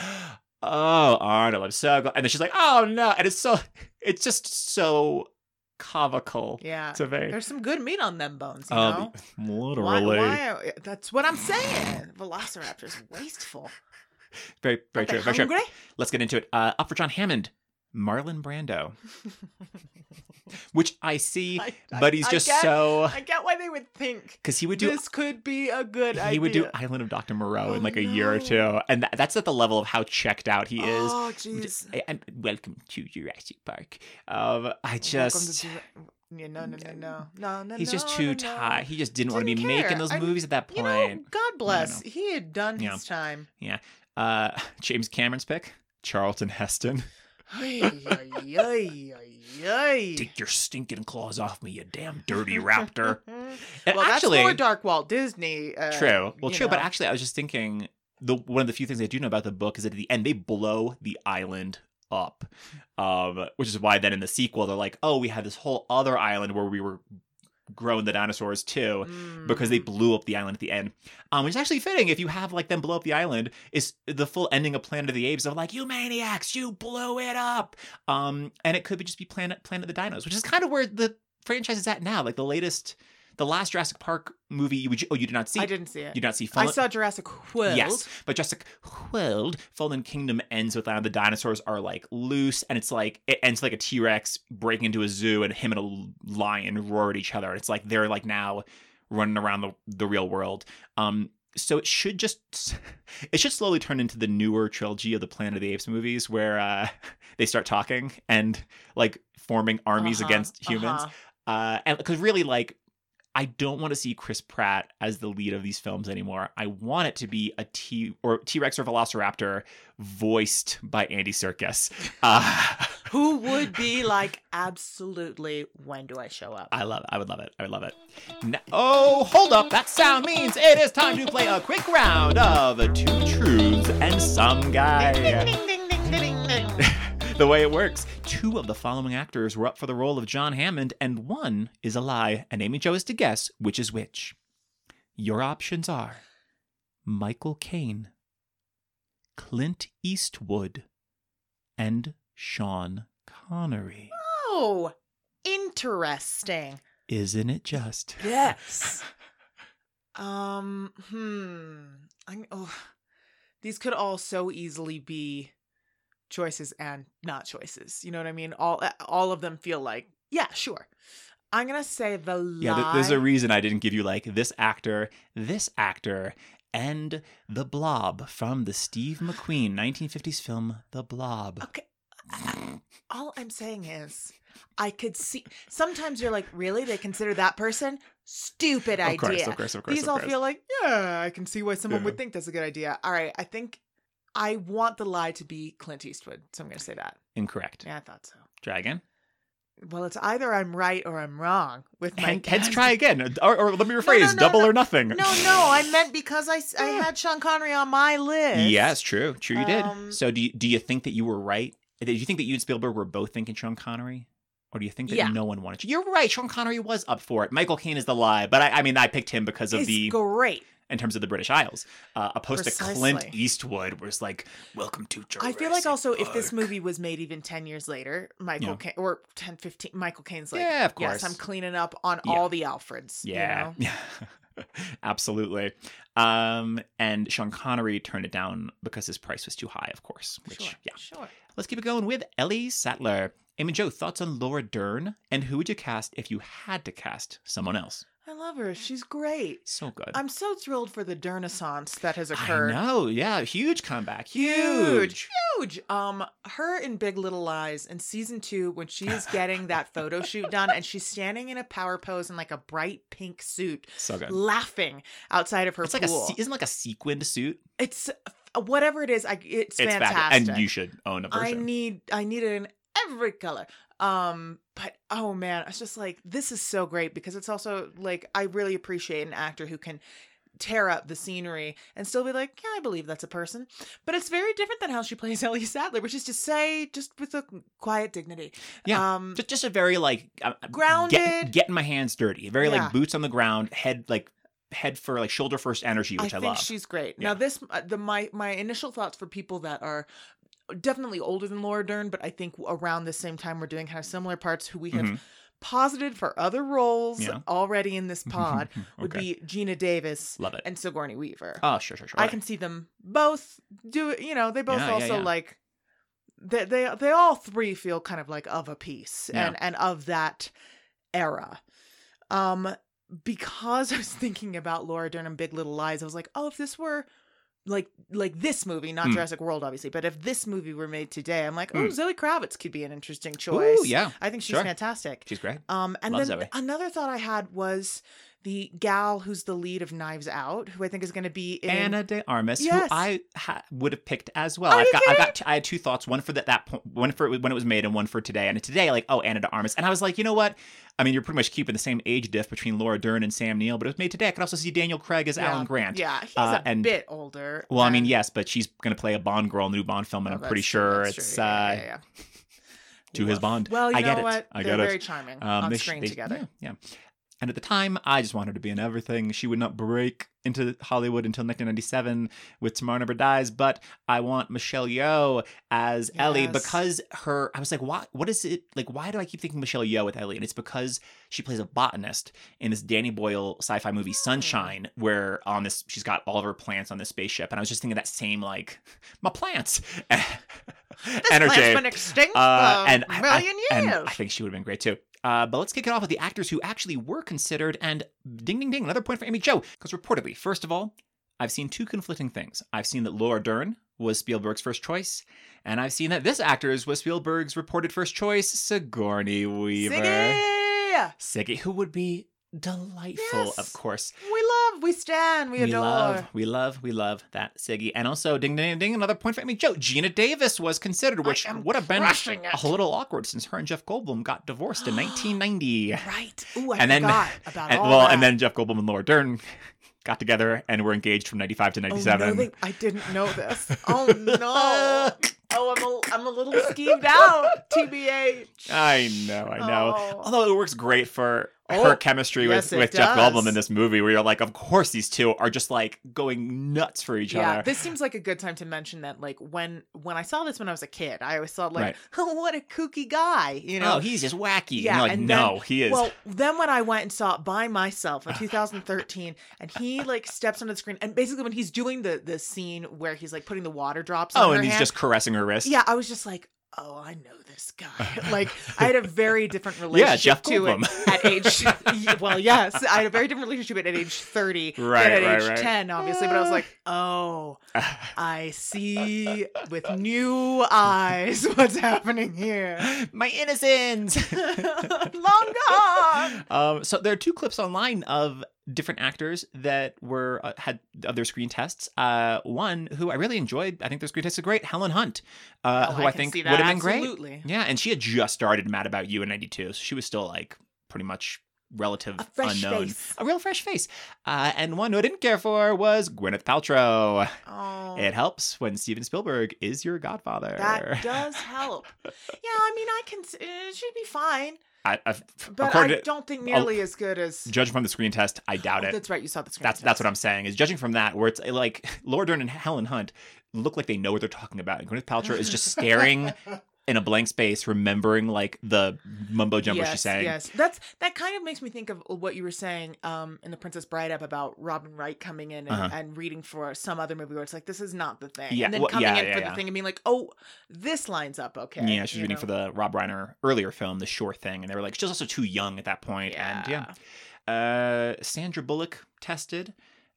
oh Arnold, I'm so glad. And then she's like, oh no, and it's so, it's just so comical Yeah. to me. There's some good meat on them bones, you Um, know? literally, Why, why that's what I'm saying. Velociraptor's wasteful. very, very true, very true. Let's get into it. Uh, up for John Hammond, Marlon Brando, which I see, I- I- but he's I just get- so I get why they would think because he would do this could be a good idea. he would do Island of Dr. Moreau in Oh, like a year or two, and tha- that's at the level of how checked out he is. Oh, jeez. I- welcome to Jurassic Park. Um, I just Jura- yeah, no, no, no, no, no, no. he's just too no, no. tired. He just didn't, want to be Didn't making those I- movies at that point. You know, God bless. He had done his time. Yeah. Uh, James Cameron's pick, Charlton Heston. Take your stinking claws off me, you damn dirty raptor. well, And that's actually, more Dark Walt Disney. Uh, True. Well, true. But actually, I was just thinking the one of the few things I do know about the book is that at the end they blow the island up, um, which is why then in the sequel they're like, oh, we had this whole other island where we were growing the dinosaurs too. Because they Mm. blew up the island at the end, um, which is actually fitting. If you have like them blow up the island, is the full ending of Planet of the Apes of like you maniacs, you blew it up, um, and it could be just be Planet Planet of the Dinos, which is kind of where the franchise is at now. Like the latest, the last Jurassic Park movie, you would oh you did not see, I didn't see it. you did not see. I saw Jurassic World. Yes, but Jurassic World, Fallen Kingdom ends with uh, the dinosaurs are like loose, and it's like it ends like a T Rex breaking into a zoo, and him and a lion roar at each other. And it's like they're like now running around the the real world. Um, so it should just it should slowly turn into the newer trilogy of the Planet of the Apes movies, where uh, they start talking and like forming armies Uh-huh, against humans. uh-huh. Uh, and because really, like, I don't want to see Chris Pratt as the lead of these films anymore. I want it to be a T or T Rex or Velociraptor voiced by Andy Serkis. Uh, Who would be like, absolutely, when do I show up? I love it. I would love it. I would love it. Oh, hold up. That sound means it is time to play a quick round of Two Truths and Some Guy. Ding, ding, ding. the way it works. Two of the following actors were up for the role of John Hammond, and one is a lie, and Amy Jo is to guess which is which. Your options are Michael Caine, Clint Eastwood, and Sean Connery. Oh, interesting. Isn't it just? Yes. um. Hmm. I'm, oh, these could all so easily be choices and not choices. You know what I mean? All eh, all of them feel like yeah, sure. I'm gonna say the lie. Yeah, th- there's a reason I didn't give you like this actor, this actor, and The Blob from the Steve McQueen 1950s film The Blob. Okay. Uh, all I'm saying is, I could see. Sometimes you're like, really? They consider that person? Stupid idea. Of course, of course, of course. These of all course. feel like, yeah, I can see why someone Yeah. would think that's a good idea. All right, I think I want the lie to be Clint Eastwood, so I'm going to say that. incorrect. Yeah, I thought so. Dragon. Well, it's either I'm right or I'm wrong with my. Hence, guess. try again. Or, or let me no, rephrase: no, double no. or nothing. No, no, I meant because I, I had Sean Connery on my list. Yes, true, true. You did. Um, So, do you, do you think that you were right? Did you think that you and Spielberg were both thinking Sean Connery, or do you think that Yeah. no one wanted you? You're right. Sean Connery was up for it. Michael Caine is the lie, but I, I mean, I picked him because of It's the great. In terms of the British Isles, uh, opposed to Clint Eastwood, was like, "Welcome to Jurassic I feel like also if this movie was made even 10 years later, Michael Yeah. Caine, or 10, 15, Michael Caine's like, Yeah, of yes, course. I'm cleaning up on Yeah. all the Alfreds. you Yeah, know? yeah, absolutely. Um, and Sean Connery turned it down because his price was too high, of course. Which, sure. yeah. Sure. Let's keep it going with Ellie Sattler. Amy Jo, thoughts on Laura Dern, and who would you cast if you had to cast someone else? I love her. She's great. So good. I'm so thrilled for the Dernaissance that has occurred. I know, yeah, huge comeback, huge. Huge. Huge. Um, her in Big Little Lies in season two, when she's getting that photo shoot done and she's standing in a power pose in like a bright pink suit, So good. laughing outside of her It's like a pool. isn't like a sequined suit. it's whatever it is. I, it's, It's fabulous, fantastic. and you should own a I version. need I need it in every color. Um, but oh man, it's just like this is so great because it's also like I really appreciate an actor who can tear up the scenery and still be like, yeah, I believe that's a person. But it's very different than how she plays Ellie Sattler, which is to say, just with a quiet dignity. Yeah, Um, just just a very like uh, Grounded. get, getting my hands dirty, very Yeah. like boots on the ground, head like head for like shoulder first energy, which I, I think love. she's great. Yeah. Now this uh, the my my initial thoughts for people that are definitely older than Laura Dern, but I think around the same time we're doing kind of similar parts who we have Mhm. posited for other roles Yeah. already in this pod would Okay. be Geena Davis Love it. and Sigourney Weaver. oh, sure, sure, sure. I can see them both do. You know, they both Yeah, also yeah. like they they they all three feel kind of like of a piece and and of that era. Um, because I was thinking about Laura Dern and Big Little Lies, I was like, oh, if this were like like this movie, not Hmm. Jurassic World, obviously, but if this movie were made today, I'm like, oh, Hmm. Zoe Kravitz could be an interesting choice. Ooh, yeah. I think she's Sure. fantastic. She's great. Um, and Love then Zoe. another thought I had was the gal who's the lead of Knives Out, who I think is going to be in. Ana de Armas, Yes. who I ha- would have picked as well. Are I've got, I kidding? got, t- I had two thoughts. One for that, that point, one for when it was made, and one for today. And today, like, oh, Ana de Armas, and I was like, you know what? I mean, you're pretty much keeping the same age diff between Laura Dern and Sam Neill, but it was made today. I could also see Daniel Craig as Yeah. Alan Grant. Yeah, he's Uh, a and- bit older. Well, I mean, yes, but she's going to play a Bond girl in the new Bond film, and Oh, I'm pretty sure it's. Uh, yeah, yeah. to his Bond. Well, you I know get it. I They're get it. very charming Um, on they screen they- together. Yeah, yeah. And at the time, I just wanted her to be in everything. She would not break into Hollywood until 1997 with Tomorrow Never Dies. But I want Michelle Yeoh as Ellie because her. I was like, why? What is it like? Why do I keep thinking Michelle Yeoh with Ellie? And it's because she plays a botanist in this Danny Boyle sci-fi movie Hmm. Sunshine, where on this she's got all of her plants on this spaceship. And I was just thinking that same like my plants This energy. plant's been extinct Uh, for and a I- million I, years. and I think she would have been great too. Uh, but let's kick it off with the actors who actually were considered. And ding, ding, ding, another point for Amy Jo. Because reportedly, first of all, I've seen two conflicting things. I've seen that Laura Dern was Spielberg's first choice, and I've seen that this actor's was Spielberg's reported first choice, Sigourney Weaver. Siggy! Siggy, who would be delightful, Yes. of course. We love, we stand, we, We adore. love, we love, we love that Siggy. And also, ding, ding, ding, another point for Amy Jo. Geena Davis was considered, which would have been it. a little awkward since her and Jeff Goldblum got divorced in 1990. Right. Ooh, I and then, about and, all well, that. and then Jeff Goldblum and Laura Dern got together and were engaged from 95 to Oh, 97. no, they, I didn't know this. Oh no. Oh, I'm a, I'm a little skeeved out. TBH. I know, I know. Oh. Although it works great for Oh, her chemistry yes, with, it with Jeff. Goldblum in this movie, where you're like, of course these two are just like going nuts for each Yeah, other. this seems like a good time to mention that. Like when when I saw this when I was a kid, I always thought like, Right. oh, what a kooky guy, you know? oh, he's just wacky. Yeah, and like, and no, then- he is. Well, then when I went and saw it by myself in 2013, and he like steps onto the screen, and basically when he's doing the the scene where he's like putting the water drops. oh, on her and he's hand, just caressing her wrist. yeah, I was just like, oh, I know this guy. like I had a very different relationship Jeff to it at age. Well, yes, I had a very different relationship at age 30 Right, than at right, age right. 10, obviously. But I was like, oh, I see with new eyes what's happening here. My innocence. Long gone. Um, so there are two clips online of different actors that were uh, had other screen tests. Uh, one who I really enjoyed. I think their screen tests are great. Helen Hunt, uh, Oh, who I I, think would have been great. absolutely. Yeah, and she had just started Mad About You in '92, so she was still like pretty much relative unknown, face. a real fresh face. Uh, and one who I didn't care for was Gwyneth Paltrow. Oh, It helps when Steven Spielberg is your godfather. that does help. Yeah, I mean, I can. s- It should be fine, I, I, but I don't think nearly as good as. judging from the screen test, I doubt Oh, it. that's right. You saw the screen. That's that's what I'm saying. Is judging from that, where it's eh, like Laura Dern and Helen Hunt look like they know what they're talking about, and Gwyneth Paltrow is just staring in a blank space, remembering like the mumbo jumbo yes, she's saying. Yes, that's that kind of makes me think of what you were saying um, in the Princess Bride up about Robin Wright coming in and, Uh-huh. and reading for some other movie where it's like this is not the thing, Yeah, and then well, coming yeah, in yeah, for yeah. the thing and being like, oh, this lines up okay. Yeah, she was you reading know? for the Rob Reiner earlier film, The Sure Thing, and they were like, she was also too young at that point. And yeah, uh, Sandra Bullock tested.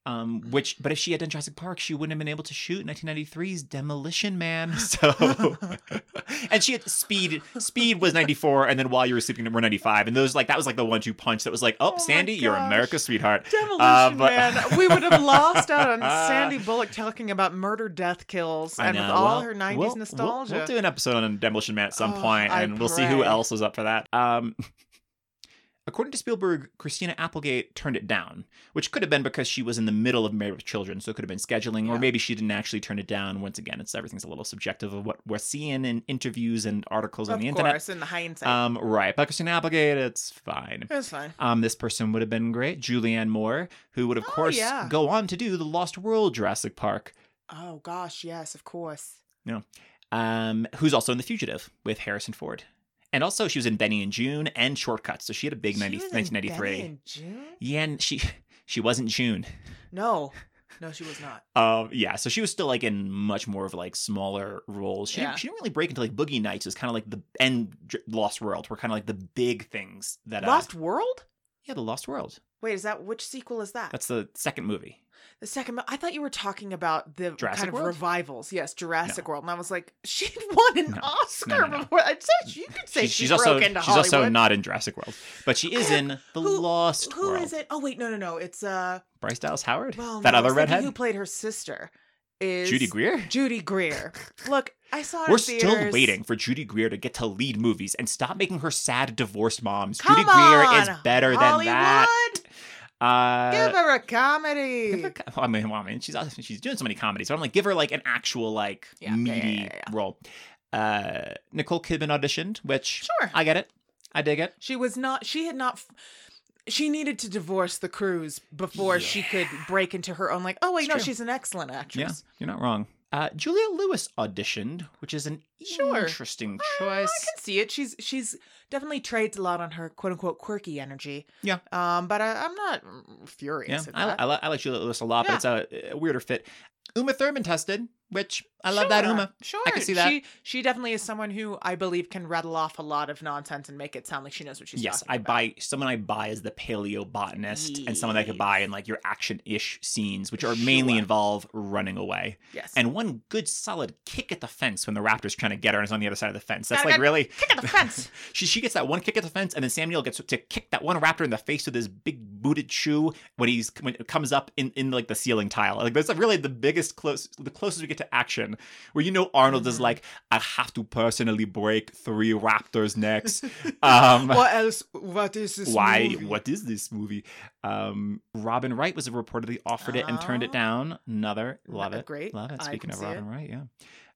Um, which, but if she had done Jurassic Park, she wouldn't have been able to shoot 1993's Demolition Man. So, and she had Speed. Speed was 94, and then While You Were Sleeping, we're 95. And those like that was like the one-two punch that was like, oh, Oh Sandy, you're. America's sweetheart. Demolition Uh, but- Man. We would have lost out on Sandy Bullock talking about murder, death, kills, and with all Well, her '90s we'll- we'll- nostalgia. We'll, do an episode on Demolition Man at some Oh, point, I and we'll see who else is up for that. Um, According to Spielberg, Christina Applegate turned it down, which could have been because she was in the middle of Married with Children, so it could have been scheduling, or maybe she didn't actually turn it down. Once again, it's everything's a little subjective of what we're seeing in interviews and articles on of the internet. Of course, in the hindsight. Um, right, but Christina Applegate, it's fine. it's fine. Um, this person would have been great, Julianne Moore, who would of Oh, course yeah. go on to do the Lost World Jurassic Park. Oh gosh, yes, of course. um, who's also in The Fugitive with Harrison Ford. And also, she was in Benny and Joon and Shortcuts, so she had a big 90, was in 1993. Benny and Joon? Yeah, and she she wasn't Joon. No, no, she was not. Um, yeah, so she was still like in much more of like smaller roles. She Yeah. didn't, she didn't really break into like Boogie Nights. Is kind of like the and Lost World were kind of like the big things that uh, Lost World? Yeah, the Lost World. Wait, is that which sequel is that? That's the second movie. the second. I thought you were talking about the Jurassic kind of World? revivals. Yes, Jurassic World, and I was like, she won an No. Oscar No, no, no. before. I'd say you could say She's, she she's broke also into she's also not in Jurassic World, but she is in the Who- Lost Who World. is it? Oh wait, no, no, no. It's uh, Bryce Dallas Howard, well, that no, other redhead, who played her sister is Judy Greer. Judy Greer. Look, I saw We're still theaters. waiting for Judy Greer to get to lead movies and stop making her sad divorced moms. Come Judy Greer is better Hollywood. than that. Uh, Give her a comedy. her I mean, well, I mean, she's she's doing so many comedies, but I'm like, give her like an actual like yeah, meaty yeah, yeah. role. Uh, Nicole Kidman auditioned, which Sure. I get it, I dig it. She was not. She had not. F- She needed to divorce the cruise before she could break into her own. Like, oh wait, It's no, true. she's an excellent actress Yeah, actress. you're not wrong. Uh, Juliette Lewis auditioned, which is an Sure. interesting choice. I can see it. She's she's definitely trades a lot on her quote unquote quirky energy. Yeah. Um, but I, I'm not Yeah, furious at I, that. I, li- I like Juliette Lewis a lot, but it's a, a weirder fit. Uma Thurman tested, which I love that Sure, Uma. Sure, I can see that. She she definitely is someone who I believe can rattle off a lot of nonsense and make it sound like she knows what she's talking. yes, I about. buy someone I buy as the paleobotanist and someone I could buy in like your action-ish scenes, which are mainly involve running away. Yes. And one good solid kick at the fence when the raptor's trying to get her and is on the other side of the fence. That's Gotta like really kick at the fence. she she gets that one kick at the fence, and then Samuel gets to kick that one raptor in the face with his big booted shoe when he's when it comes up in, in like the ceiling tile. Like that's really the biggest close the closest we get to action, where you know Arnold is Mhm. like, I have to personally break three raptors' necks. Um, what else? What is this? why? movie? What is this movie? Um, Robin Wright was reportedly offered it and turned it Oh. down. Another love it, great. love it. Speaking of Robin Wright, yeah,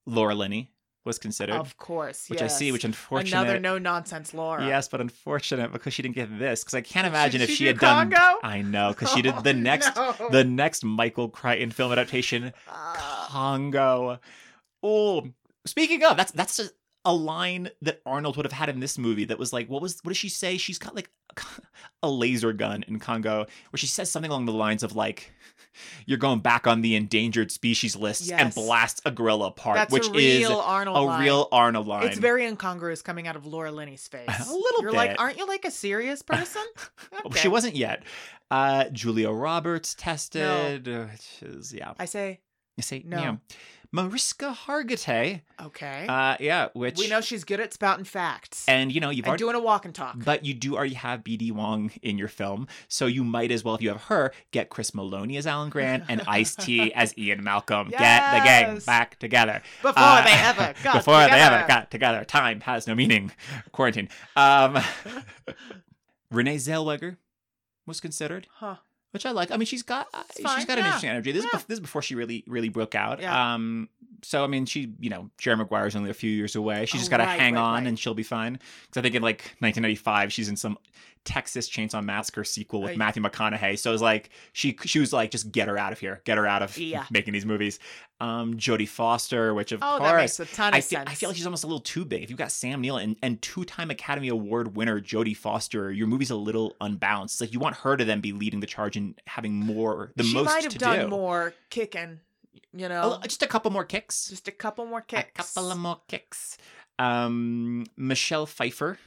Laura Linney was considered, Of course. which I see, which unfortunately Another no nonsense Laura. Yes, but unfortunate because she didn't get this. Because I can't imagine she- if she had done. I know because she did the next, no. the next Michael Crichton film adaptation, Ah. Congo. Oh, speaking of, that's that's a, a line that Arnold would have had in this movie. That was like, what was what does she say? She's got like a laser gun in Congo, where she says something along the lines of like. You're going back on the endangered species list and blast a gorilla apart, That's which is Arnold a line. real Arnold line. It's very incongruous coming out of Laura Linney's face. A little You're bit. like, aren't you like a serious person? Okay. She wasn't yet. Uh, Julia Roberts tested, uh, which is yeah. I say, You see, No. yeah. Mariska Hargitay, okay. uh, yeah, which we know she's good at spouting facts and you know you've and already, doing a walk and talk. but you do already have B.D. Wong in your film, so you might as well, if you have her, get Chris Meloni as Alan Grant and Ice T as Ian Malcolm. Get the gang back together Before Uh, they ever got before they together. ever got together. Time has no meaning. Quarantine. Um, Renee Zellweger was considered. Huh. Which I like. I mean, she's got she's she's got an yeah. interesting energy. This is Yeah. bef- this is before she really really broke out. Yeah. Um, so I mean, she you know Jerry Maguire's only a few years away. She's Oh, just got to right, hang right, on right. and she'll be fine. Because I think in like 1995 she's in some Texas Chainsaw Massacre sequel with Right. Matthew McConaughey. So it was like she she was like just get her out of here, get her out of Yeah. making these movies. Um, Jodie Foster, which of Oh, course. that makes a ton of I feel, sense. I feel like she's almost a little too big. If you've got Sam Neill and, and two-time Academy Award winner Jodie Foster, your movie's a little unbalanced. Like you want her to then be leading the charge and having more, the she most might have to done do. more kicking, you know, just a couple more kicks. just a couple more A kicks. couple of more kicks. Um, Michelle Pfeiffer.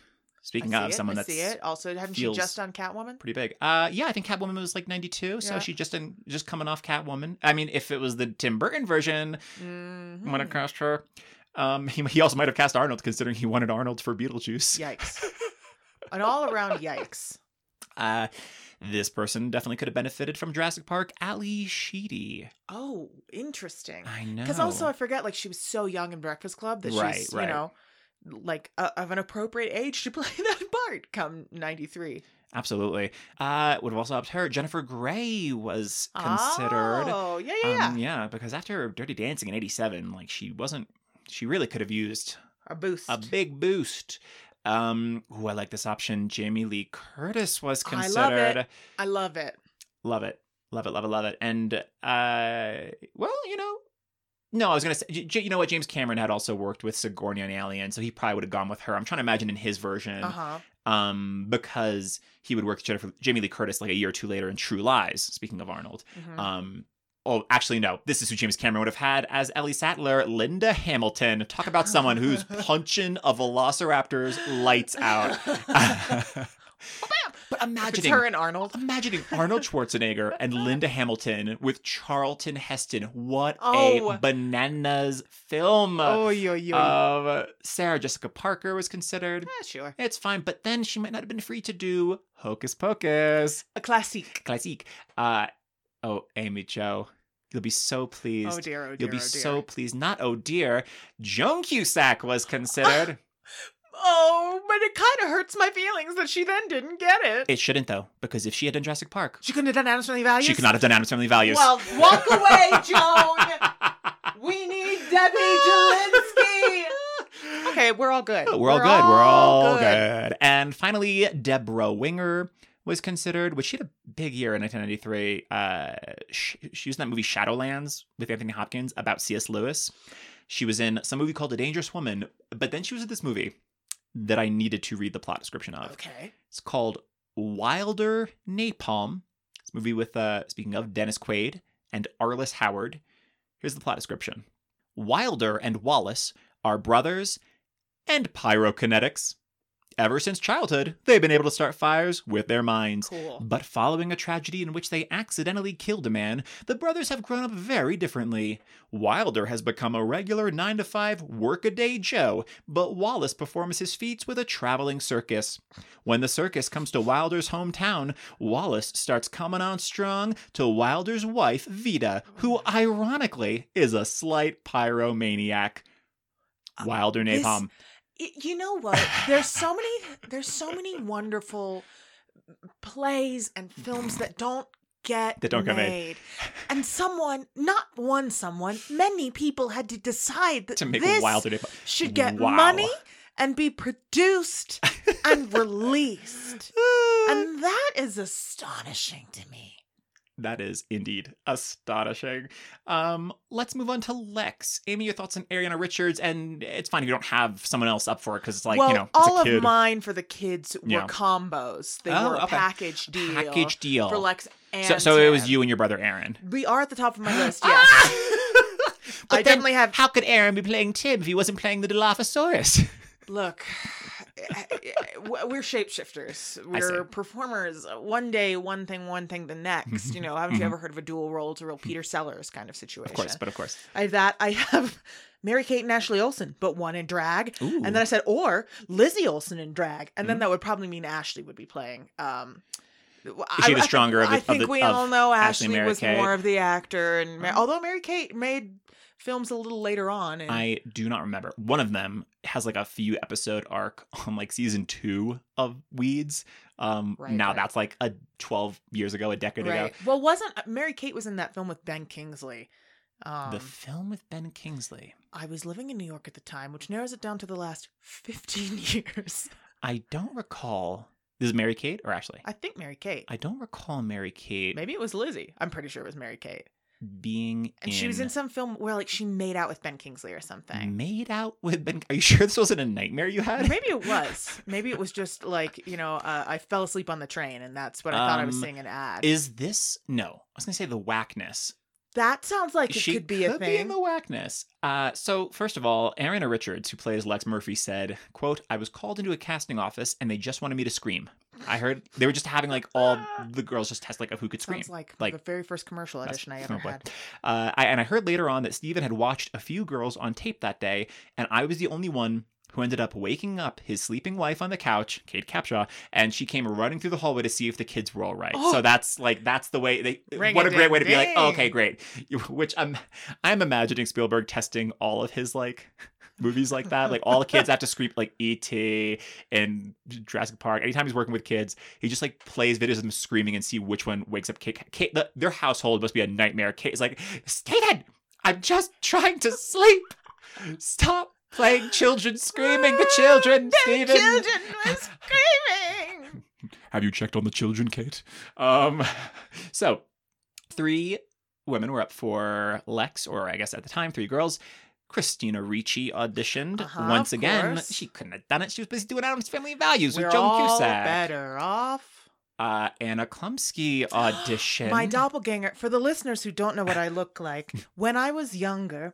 Speaking of it, someone I that's see it. Also, haven't feels- she just done Catwoman? pretty big. Uh, yeah, I think Catwoman was like '92, so Yeah. she just in, just coming off Catwoman. I mean, if it was the Tim Burton version, Mhm. I'm gonna cast her. Um, he, he also might have cast Arnold, considering he wanted Arnold for Beetlejuice. Yikes! An all-around yikes. Uh, this person definitely could have benefited from Jurassic Park. Ally Sheedy. Oh, interesting. I know. Because also, I forget, like she was so young in Breakfast Club that Right, she's, right. you know, like uh, of an appropriate age to play that part. Come '93. Absolutely. Uh, would have also helped her. Jennifer Grey was considered. Oh, yeah, yeah, yeah. Um, yeah, because after Dirty Dancing in '87, like she wasn't. She really could have used a boost. a big boost. Um, ooh, I like this option. Jamie Lee Curtis was considered I love it. I love it. Love it. Love it. Love it. Love it. And uh, well, you know, no, I was gonna say, you know what? James Cameron had also worked with Sigourney on Alien, so he probably would have gone with her. I'm trying to imagine in his version, Uh huh. um, because he would work with Jennifer, Jamie Lee Curtis like a year or two later in True Lies. Speaking of Arnold, Mm-hmm. um. Oh, actually, no. This is who James Cameron would have had as Ellie Sattler, Linda Hamilton. Talk about someone who's punching a velociraptor's lights out. but It's imagining her and Arnold. Imagining Arnold Schwarzenegger and Linda Hamilton with Charlton Heston. What Oh. a bananas film. Oh, yo, yo. Uh, Sarah Jessica Parker was considered. yeah, sure. It's fine, but then she might not have been free to do Hocus Pocus. A classique. Classique. Uh, oh, Amy Jo. You'll be so pleased. Oh dear, oh dear, You'll be oh dear. so pleased. Not oh dear. Joan Cusack was considered. Oh, but it kind of hurts my feelings that she then didn't get it. it shouldn't though, because if she had done Jurassic Park, she couldn't have done Addams Family Values. she could not have done Addams Family Values. Well, walk away, Joan. we need Debbie Jellinsky. Okay, we're all good. We're all good. We're all good. And finally, Debra Winger was considered, which she had a big year in 1993. Uh, she, she was in that movie Shadowlands with Anthony Hopkins about C.S. Lewis. She was in some movie called A Dangerous Woman, but then she was in this movie that I needed to read the plot description of. Okay. It's called Wilder Napalm. It's a movie with, uh, speaking of, Dennis Quaid and Arliss Howard. Here's the plot description Wilder and Wallace are brothers and pyrokinetics. Ever since childhood, they've been able to start fires with their minds. Cool. But following a tragedy in which they accidentally killed a man, the brothers have grown up very differently. Wilder has become a regular 9 to 5 workaday Joe, but Wallace performs his feats with a traveling circus. When the circus comes to Wilder's hometown, Wallace starts coming on strong to Wilder's wife, Vita, who ironically is a slight pyromaniac. Wilder this- Napalm. Y- You know what? There's so many. There's so many wonderful plays and films that don't get That don't get made. made. And someone, not one someone, many people had to decide that to make this should get Wow. money and be produced and released. And that is astonishing to me. That is indeed astonishing. Um, let's move on to Lex. Amy, your thoughts on Ariana Richards, and it's fine if you don't have someone else up for it because it's like well, you know, it's all a kid of mine for the kids were Yeah. combos. They Oh, were a okay. package deal. package deal. for Lex and so, so it was you and your brother Aaron. We are at the top of my list. Ah! Yes. But I definitely have. How could Aaron be playing Tim if he wasn't playing the Dilophosaurus? Look, we're shapeshifters. We're performers. One day, one thing, one thing, the next. You know, haven't you Mhm. ever heard of a dual role? It's a real Peter Sellers kind of situation. of course, but of course. I have that. I have Mary Kate and Ashley Olsen, but one in drag. Ooh. And then I said, or Lizzie Olsen in drag. And then Mm. that would probably mean Ashley would be playing. Um, Is she the stronger of the- I of think the- we all know Ashley Ashley, was Kate? more of the actor, and Ma- Mm. although Mary Kate made films a little later on, and I do not remember. One of them has like a few episode arc on like season two of Weeds. Um, Right, now right. that's like a twelve years ago, a decade ago. Well, wasn't Mary Kate was in that film with Ben Kingsley? Um, the film with Ben Kingsley. I was living in New York at the time, which narrows it down to the last fifteen years. I don't recall. This is Mary Kate or Ashley? I think Mary Kate. I don't recall Mary Kate Maybe it was Lizzie. I'm pretty sure it was Mary Kate. Being And she was in some film where like she made out with Ben Kingsley or something. made out with Ben. Are you sure this wasn't a nightmare you had? Maybe it was. Maybe it was just like, you know, uh, I fell asleep on the train and that's what I thought I was Um, seeing an ad. Is this no? I was gonna say the Wackness. That sounds like it she could be a in thing. the Wackness. Uh, so first of all, Ariana Richards, who plays Lex Murphy, said, "quote I was called into a casting office and they just wanted me to scream. I heard they were just having like all the girls just test like of who could scream. Sounds like, Like, the very first commercial audition I ever oh had. Uh, I, and I heard later on that Steven had watched a few girls on tape that day, and I was the only one who ended up waking up his sleeping wife on the couch, Kate Capshaw, and she came running through the hallway to see if the kids were all right. Oh. So that's like that's the way they. Ring what a great way to be like, oh, okay, great. Which I'm I'm imagining Spielberg testing all of his like movies like that. Like all the kids have to scream like E.T. and Jurassic Park. Anytime he's working with kids, he just like plays videos of them screaming and see which one wakes up Kate. Kate the, their household must be a nightmare. Kate is like, "Stay Steven, I'm just trying to sleep. Stop playing children screaming. The children, The children were screaming. Have you checked on the children, Kate? Um, so three women were up for Lex, or I guess at the time, three girls. Christina Ricci auditioned Uh-huh, once again. course. She couldn't have done it. She was busy doing Addams Family Values We're with Joan all Cusack. better off. Uh, Anna Chlumsky auditioned. My doppelganger. For the listeners who don't know what I look like, when I was younger,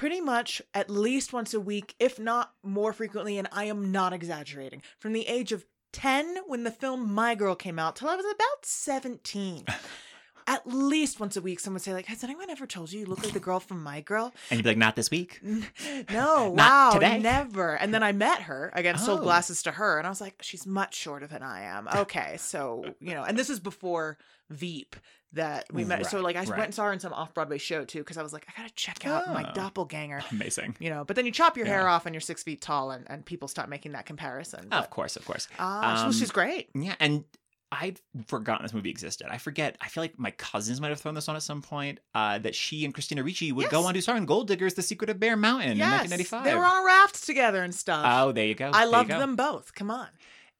pretty much at least once a week, if not more frequently, and I am not exaggerating, from the age of 10 when the film My Girl came out till I was about 17. At least once a week, someone would say, like, has anyone ever told you you look like the girl from My Girl? and you'd be like, not this week. No, wow, today. never. And then I met her again, sold Oh. glasses to her, and I was like, she's much shorter than I am. Okay, so you know, and this is before Veep that we met. So like, I right. went and saw her in some off Broadway show too, because I was like, I gotta check out my Oh. doppelganger. Amazing. You know, but then you chop your hair off and you're six feet tall, and, and people stop making that comparison. Of course, of course. ah, Um, she's great. Yeah, and I'd forgotten this movie existed. I forget. I feel like my cousins might have thrown this on at some point. Uh, that she and Christina Ricci would go on to star in Gold Diggers: The Secret of Bear Mountain in 1995. they were on a raft together and stuff. Oh, there you go. I There loved them both. Come on,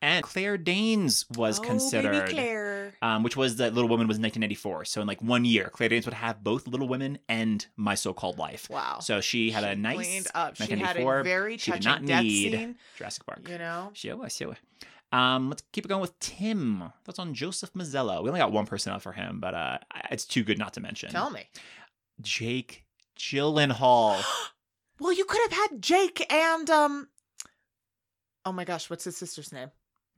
And Claire Danes was oh, considered. Um, which was that Little Women was 1994. So in like one year, Claire Danes would have both Little Women and My So-Called Life. Wow. So she had a nice cleaned up. She had a very She did not death need scene. Jurassic Park. You know, She was, she was. Um, let's keep it going with Tim. That's on Joseph Mazzello. We only got one person out for him, but uh, it's too good not to mention. tell me. Jake Gyllenhaal. Well, you could have had Jake and um. Oh my gosh, what's his sister's name?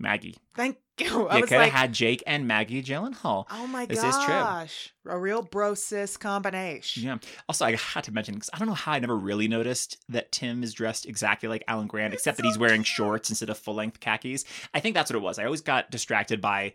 Maggie. Thank you. I You could have like, had Jake and Maggie Gyllenhaal. oh my This is true. gosh, a real bro sis combination. Yeah. Also, I had to mention because I don't know how I never really noticed that Tim is dressed exactly like Alan Grant, except that he's wearing shorts instead of full length khakis. I think that's what it was. I always got distracted by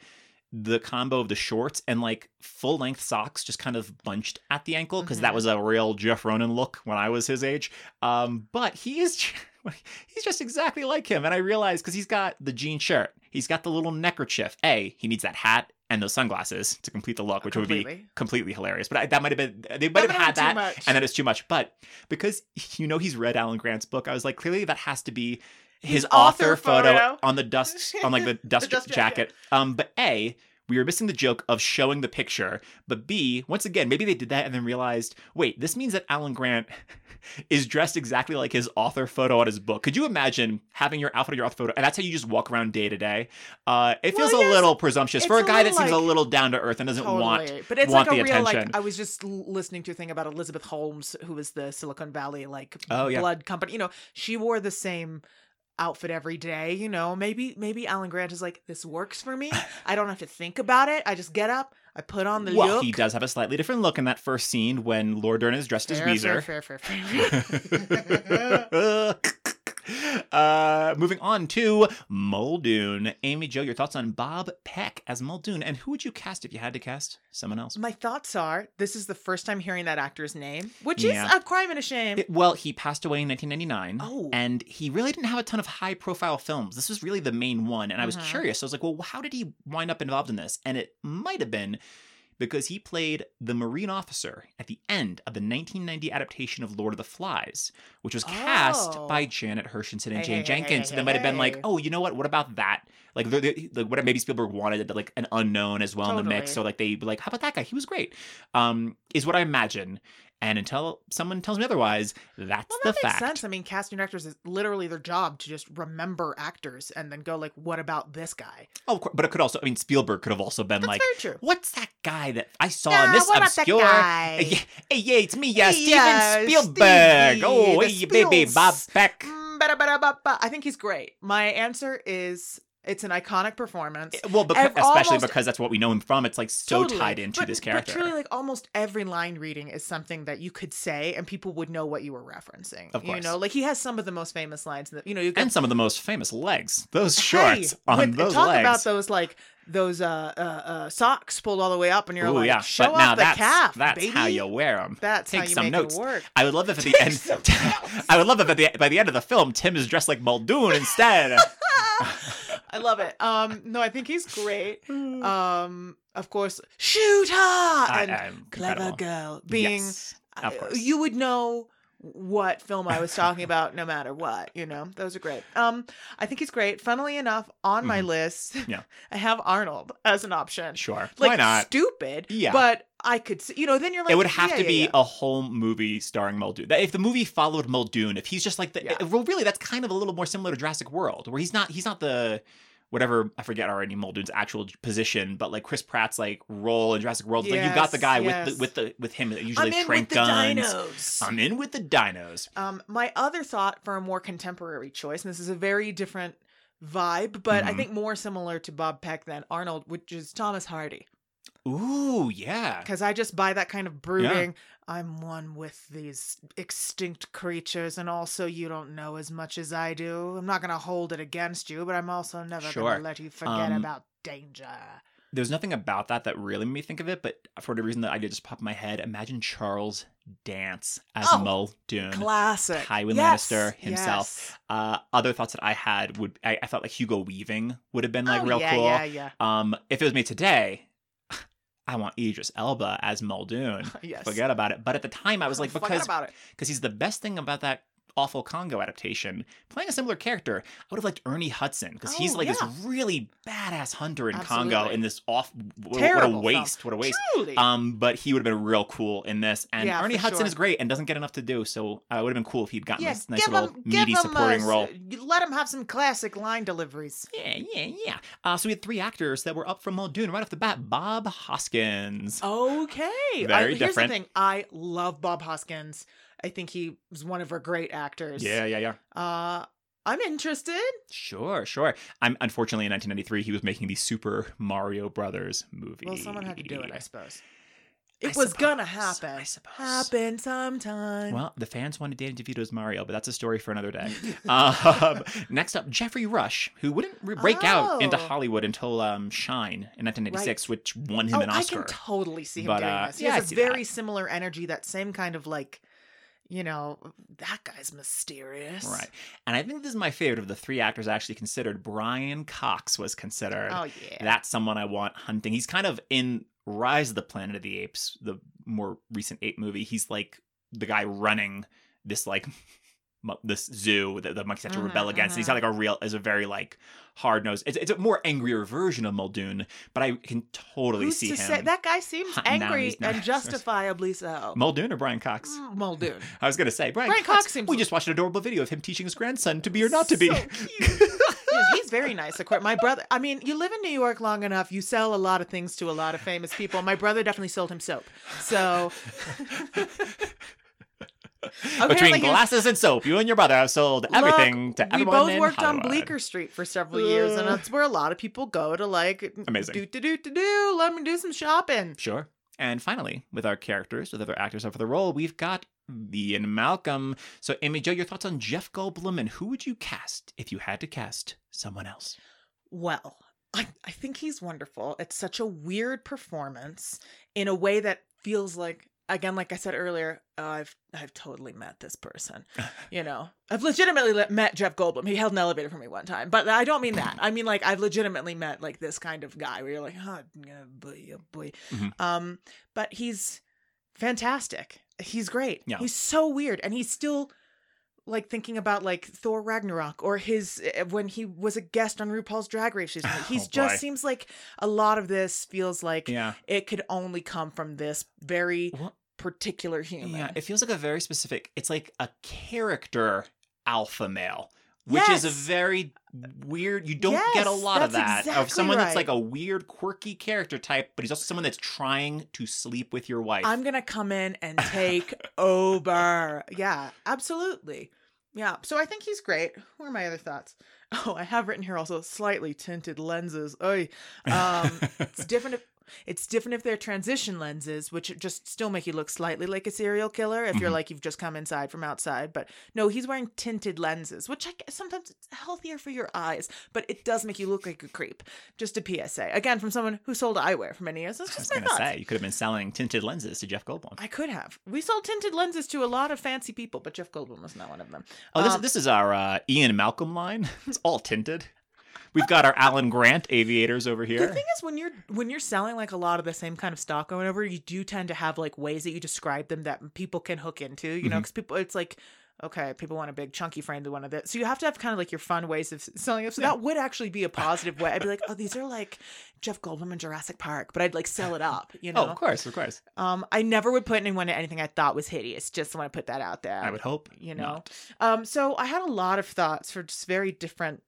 the combo of the shorts and like full length socks just kind of bunched at the ankle because that Mhm. was a real Jeff Ronan look when I was his age. Um, but he is. He's just exactly like him. And I realized because he's got the jean shirt, he's got the little neckerchief. A, he needs that hat and those sunglasses to complete the look, which would be Completely. completely hilarious. But I, that might have been they might That have had that, much. and then it's too much. But because you know he's read Alan Grant's book, I was like, clearly that has to be his, His author, author photo, photo. on the dust on like the dust, dust jacket. jacket. Um, but a we were missing the joke of showing the picture. But B, once again, maybe they did that and then realized, wait, this means that Alan Grant is dressed exactly like his author photo on his book. Could you imagine having your outfit or your author photo, and that's how you just walk around day to day? Uh, it Well, feels a little presumptuous for a a guy that little seems a little down to earth and doesn't want Totally. but it's want like a real attention. like I was just listening to a thing about Elizabeth Holmes, who was the Silicon Valley like Oh, yeah. blood company. You know, she wore the same outfit every day. You know, maybe maybe Alan Grant is like this works for me. I don't have to think about it. I just get up, I put on the well, look. he does have a slightly different look in that first scene when Laura Dern is dressed Fair, as Weezer. fair, fair, fair, fair. uh, moving on to Muldoon. Amy Jo, your thoughts on Bob Peck as Muldoon, and who would you cast if you had to cast someone else? My thoughts are this is the first time hearing that actor's name, which Yeah. is a crime and a shame. It- well, he passed away in 1999. Oh. And he really didn't have a ton of high profile films. This was really the main one. And I was Mhm. curious. I was like, well, how did he wind up involved in this? And it might have been because he played the Marine officer at the end of the 1990 adaptation of Lord of the Flies, which was cast Oh. by Janet Hirshenson and Hey, Jane hey, Jenkins. hey, and they might have been like, oh, you know what? What about that? Like, they're- they like what maybe Spielberg wanted, like an unknown as well in the mix. So like they like, how about that guy? He was great. Um, is what I imagine. And until someone tells me otherwise, that's Well, the that makes fact. sense. I mean, casting directors is literally their job to just remember actors and then go like, "What about this guy?" Oh, of course, but it could also. I mean, Spielberg could have also been That's like. "What's that guy that I saw Yeah, in this what about that obscure?" guy? Hey, hey, yeah, it's me, yeah, Hey, Steven yeah, Spielberg. Stevie, oh, the hey, baby, Bob Peck. Mm. I think he's great. My answer is it's an iconic performance. Well, because, Ev- especially almost- because that's what we know him from. It's like so Totally. tied into But- this character. But truly, like almost every line reading is something that you could say, and people would know what you were referencing. Of course. You know, like he has some of the most famous lines. That, you know, you get and some of the most famous legs. Those Hey, shorts on with- those talk legs. about those like those uh, uh, uh, socks pulled all the way up, and you're Ooh, like, yeah. show but off the that's calf, that's baby. how you wear them. That's Take how you some make notes. it work. I would love if at the Take end. I would love if at the by the end of the film, Tim is dressed like Muldoon instead. I love it. Um, no, I think he's great. Um, of course, shoot her and clever incredible. girl being. Yes, of uh, course. you would know what film I was talking about, no matter what. You know, those are great. Um, I think he's great. Funnily enough, on my Mhm. list, Yeah. I have Arnold as an option. Sure. Like Why not? stupid, Yeah. But I could, see, you know, then you're like, it would have yeah, to yeah, be yeah. a whole movie starring Muldoon. If the movie followed Muldoon, if he's just like the well, really, that's kind of a little more similar to Jurassic World, where he's not he's not the whatever I forget already Muldoon's actual position, but like Chris Pratt's like role in Jurassic World, like you got the guy yes. with the with the with him that I'm usually in with the dinos. I'm in with the dinos. Um, my other thought for a more contemporary choice, and this is a very different vibe, but I Mhm. think more similar to Bob Peck than Arnold, which is Thomas Hardy. Ooh, yeah. Because I just buy that kind of brooding. I'm one with these extinct creatures, and also you don't know as much as I do. I'm not going to hold it against you, but I'm also never going to let you forget Um, about danger. There's nothing about that that really made me think of it, but for the reason that I did just pop in my head, imagine Charles Dance as Oh, Muldoon. Classic. Tywin Yes, Lannister himself. Uh, other thoughts that I had would I, I thought like Hugo Weaving would have been like Oh, real yeah, cool. Yeah, yeah, Um, if it was made today, I want Idris Elba as Muldoon. yes. Forget about it. But at the time, I was like, because about it. because he's the best thing about that awful Congo adaptation. Playing a similar character, I would have liked Ernie Hudson because he's Oh, like yeah. this really badass hunter in Congo Absolutely. in this off. What, Terrible what a film. waste! What a waste! Truly. Um, but he would have been real cool in this, and Yeah, Ernie Hudson sure. is great and doesn't get enough to do. So uh, it would have been cool if he'd gotten yeah, this nice give little him, meaty supporting a, role. Let him have some classic line deliveries. Yeah, yeah, yeah. Uh, so we had three actors that were up from Muldoon right off the bat. Bob Hoskins. Okay. Very I, here's the thing. I love Bob Hoskins. I think he was one of our great actors. Yeah, yeah, yeah. Uh, I'm interested. Sure, sure. I'm unfortunately in 1993 he was making the Super Mario Brothers movie. Well, someone had to do it, I suppose. I It was gonna happen. I suppose. Happen sometime. Well, the fans wanted Danny DeVito's Mario, but that's a story for another day. um, next up, Geoffrey Rush, who wouldn't re- break out into Oh. Hollywood until um, Shine in 1996, which won him oh, an Oscar. I can totally see him But, doing uh, this. He yeah, has a very that. similar energy, that same kind of like, you know, that guy's mysterious. Right. And I think this is my favorite of the three actors I actually considered. Brian Cox was considered. Oh yeah. That's someone I want hunting. He's kind of in Rise of the Planet of the Apes, the more recent ape movie. He's like the guy running this like this zoo that the monkeys have to rebel against. He's got like a real is a very like hard nosed. It's, it's a more angrier version of Muldoon, but I can totally Who's see to him. say that guy seems angry and justifiably so. Muldoon or Brian Cox? Mm, Muldoon. I was gonna say Brian, Brian Cox. Cox seems- We just watched an adorable video of him teaching his grandson to be or not to be. So he's very nice. Of course, my brother. I mean, you live in New York long enough, you sell a lot of things to a lot of famous people. My brother definitely sold him soap. So Between glasses and soap, you and your brother have sold everything to to we everyone both worked on Bleecker Street for several years, and that's where a lot of people go to like Amazing. do do do do do. Let me do some shopping. Sure. And finally, with our characters, with other actors up for the role, we've got Ian Malcolm. So, Amy Jo, your thoughts on Jeff Goldblum and who would you cast if you had to cast someone else? Well, I, I think he's wonderful. It's such a weird performance in a way that feels like again, like I said earlier, uh, I've I've totally met this person. You know, I've legitimately met Jeff Goldblum. He held an elevator for me one time, but I don't mean that. I mean like I've legitimately met like this kind of guy where you're like, oh, boy, oh boy. Mhm. Um, but he's fantastic. He's great. Yeah. He's so weird, and he's still like thinking about like Thor Ragnarok or his uh, when he was a guest on RuPaul's Drag Race recently. He's Oh, just boy. seems like a lot of this feels like Yeah. it could only come from this very Well, particular human. Yeah, it feels like a very specific, it's like a character alpha male. Which is a very weird. You don't get a lot of that. of exactly someone that's like a weird, quirky character type, but he's also someone that's trying to sleep with your wife. I'm gonna come in and take over. Yeah, absolutely. Yeah. So I think he's great. What are my other thoughts? Oh, I have written here also slightly tinted lenses. Oh, Um, it's different. It's different if they're transition lenses, which just still make you look slightly like a serial killer if you're Mhm. like you've just come inside from outside. But no, he's wearing tinted lenses, which I sometimes it's healthier for your eyes, but it does make you look like a creep. Just a PSA. Again, from someone who sold eyewear for many years. That's I was just my gonna thoughts. say you could have been selling tinted lenses to Jeff Goldblum. I could have. We sold tinted lenses to a lot of fancy people, but Jeff Goldblum was not one of them. Oh, this, Um, this is our uh, Ian Malcolm line. It's all tinted. We've got our Alan Grant aviators over here. The thing is, when you're when you're selling like a lot of the same kind of stock or whatever, you do tend to have like ways that you describe them that people can hook into. You know, Mhm. because people, it's like. Okay, people want a big chunky frame. They want a bit. So you have to have kind of like your fun ways of selling it. So that would actually be a positive way. I'd be like, oh, these are like Jeff Goldblum and Jurassic Park, but I'd like sell it up. You know. Oh, of course, of course. Um, I never would put anyone in anything I thought was hideous. Just want to put that out there. I would hope. you know. not. Um, so I had a lot of thoughts for just very different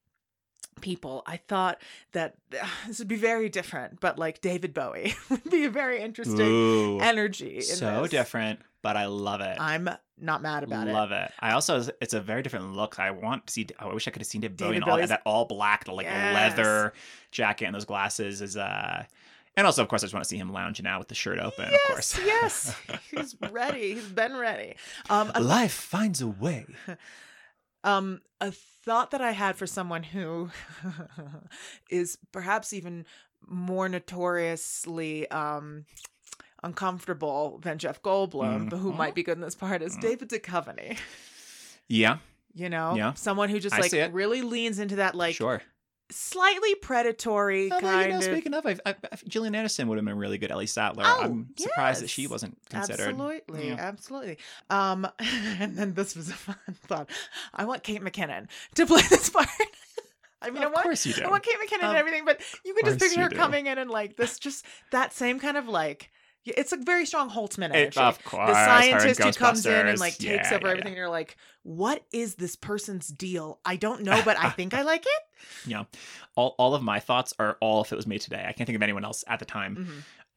people. I thought that this would be very different, but like David Bowie would be a very interesting Ooh, energy. In so this. different, but I love it. I'm not mad about it. I love it. I also, it's a very different look. I want to see. I wish I could have seen David Bowie in all that, that all black, like Yes. leather jacket and those glasses is uh. And also, of course, I just want to see him lounging out with the shirt open. Of course. Yes, yes, he's ready. He's been ready. Um, Life finds a way. um, a thought that I had for someone who is perhaps even more notoriously um uncomfortable than Jeff Goldblum, Mm. but who might be good in this part is Mm. David Duchovny. Yeah, You know, Yeah. someone who just I like really leans into that like sure. Slightly predatory Although, kind you know, of. speaking of, I've, I've, Gillian Anderson would have been really good Ellie Sattler. Oh, I'm surprised that she wasn't considered. Absolutely, absolutely. Um, and then this was a fun thought. I want Kate McKinnon to play this part. I mean, I of want course you do. I want Kate McKinnon Of and everything, but you can just picture her do. coming in and like this, just that same kind of like. Yeah, It's a very strong Holtzman It- energy. of course, the scientist who comes in and like takes Yeah, over yeah, everything. And you're like, what is this person's deal? I don't know, but I think I like it. Yeah. All, all of my thoughts are all if it was made today. I can't think of anyone else at the time.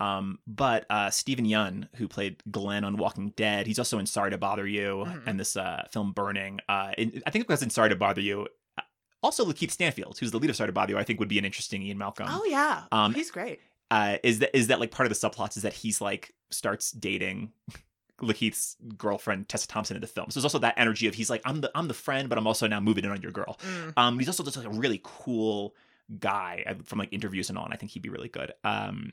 Mhm. Um, but uh, Steven Yeun, who played Glenn on Walking Dead, he's also in Sorry to Bother You Mhm. and this uh, film Burning. Uh, in, I think because in Sorry to Bother You, uh, also Lakeith Stanfield, who's the lead of Sorry to Bother You, I think would be an interesting Ian Malcolm. oh yeah, um, he's great. Uh, is that is that like part of the subplots is that he's like starts dating Lakeith's girlfriend Tessa Thompson in the film. So there's also that energy of he's like I'm the I'm the friend, but I'm also now moving in on your girl. Mm. Um, he's also just like a really cool guy uh, from like interviews and all, and I think he'd be really good. Um,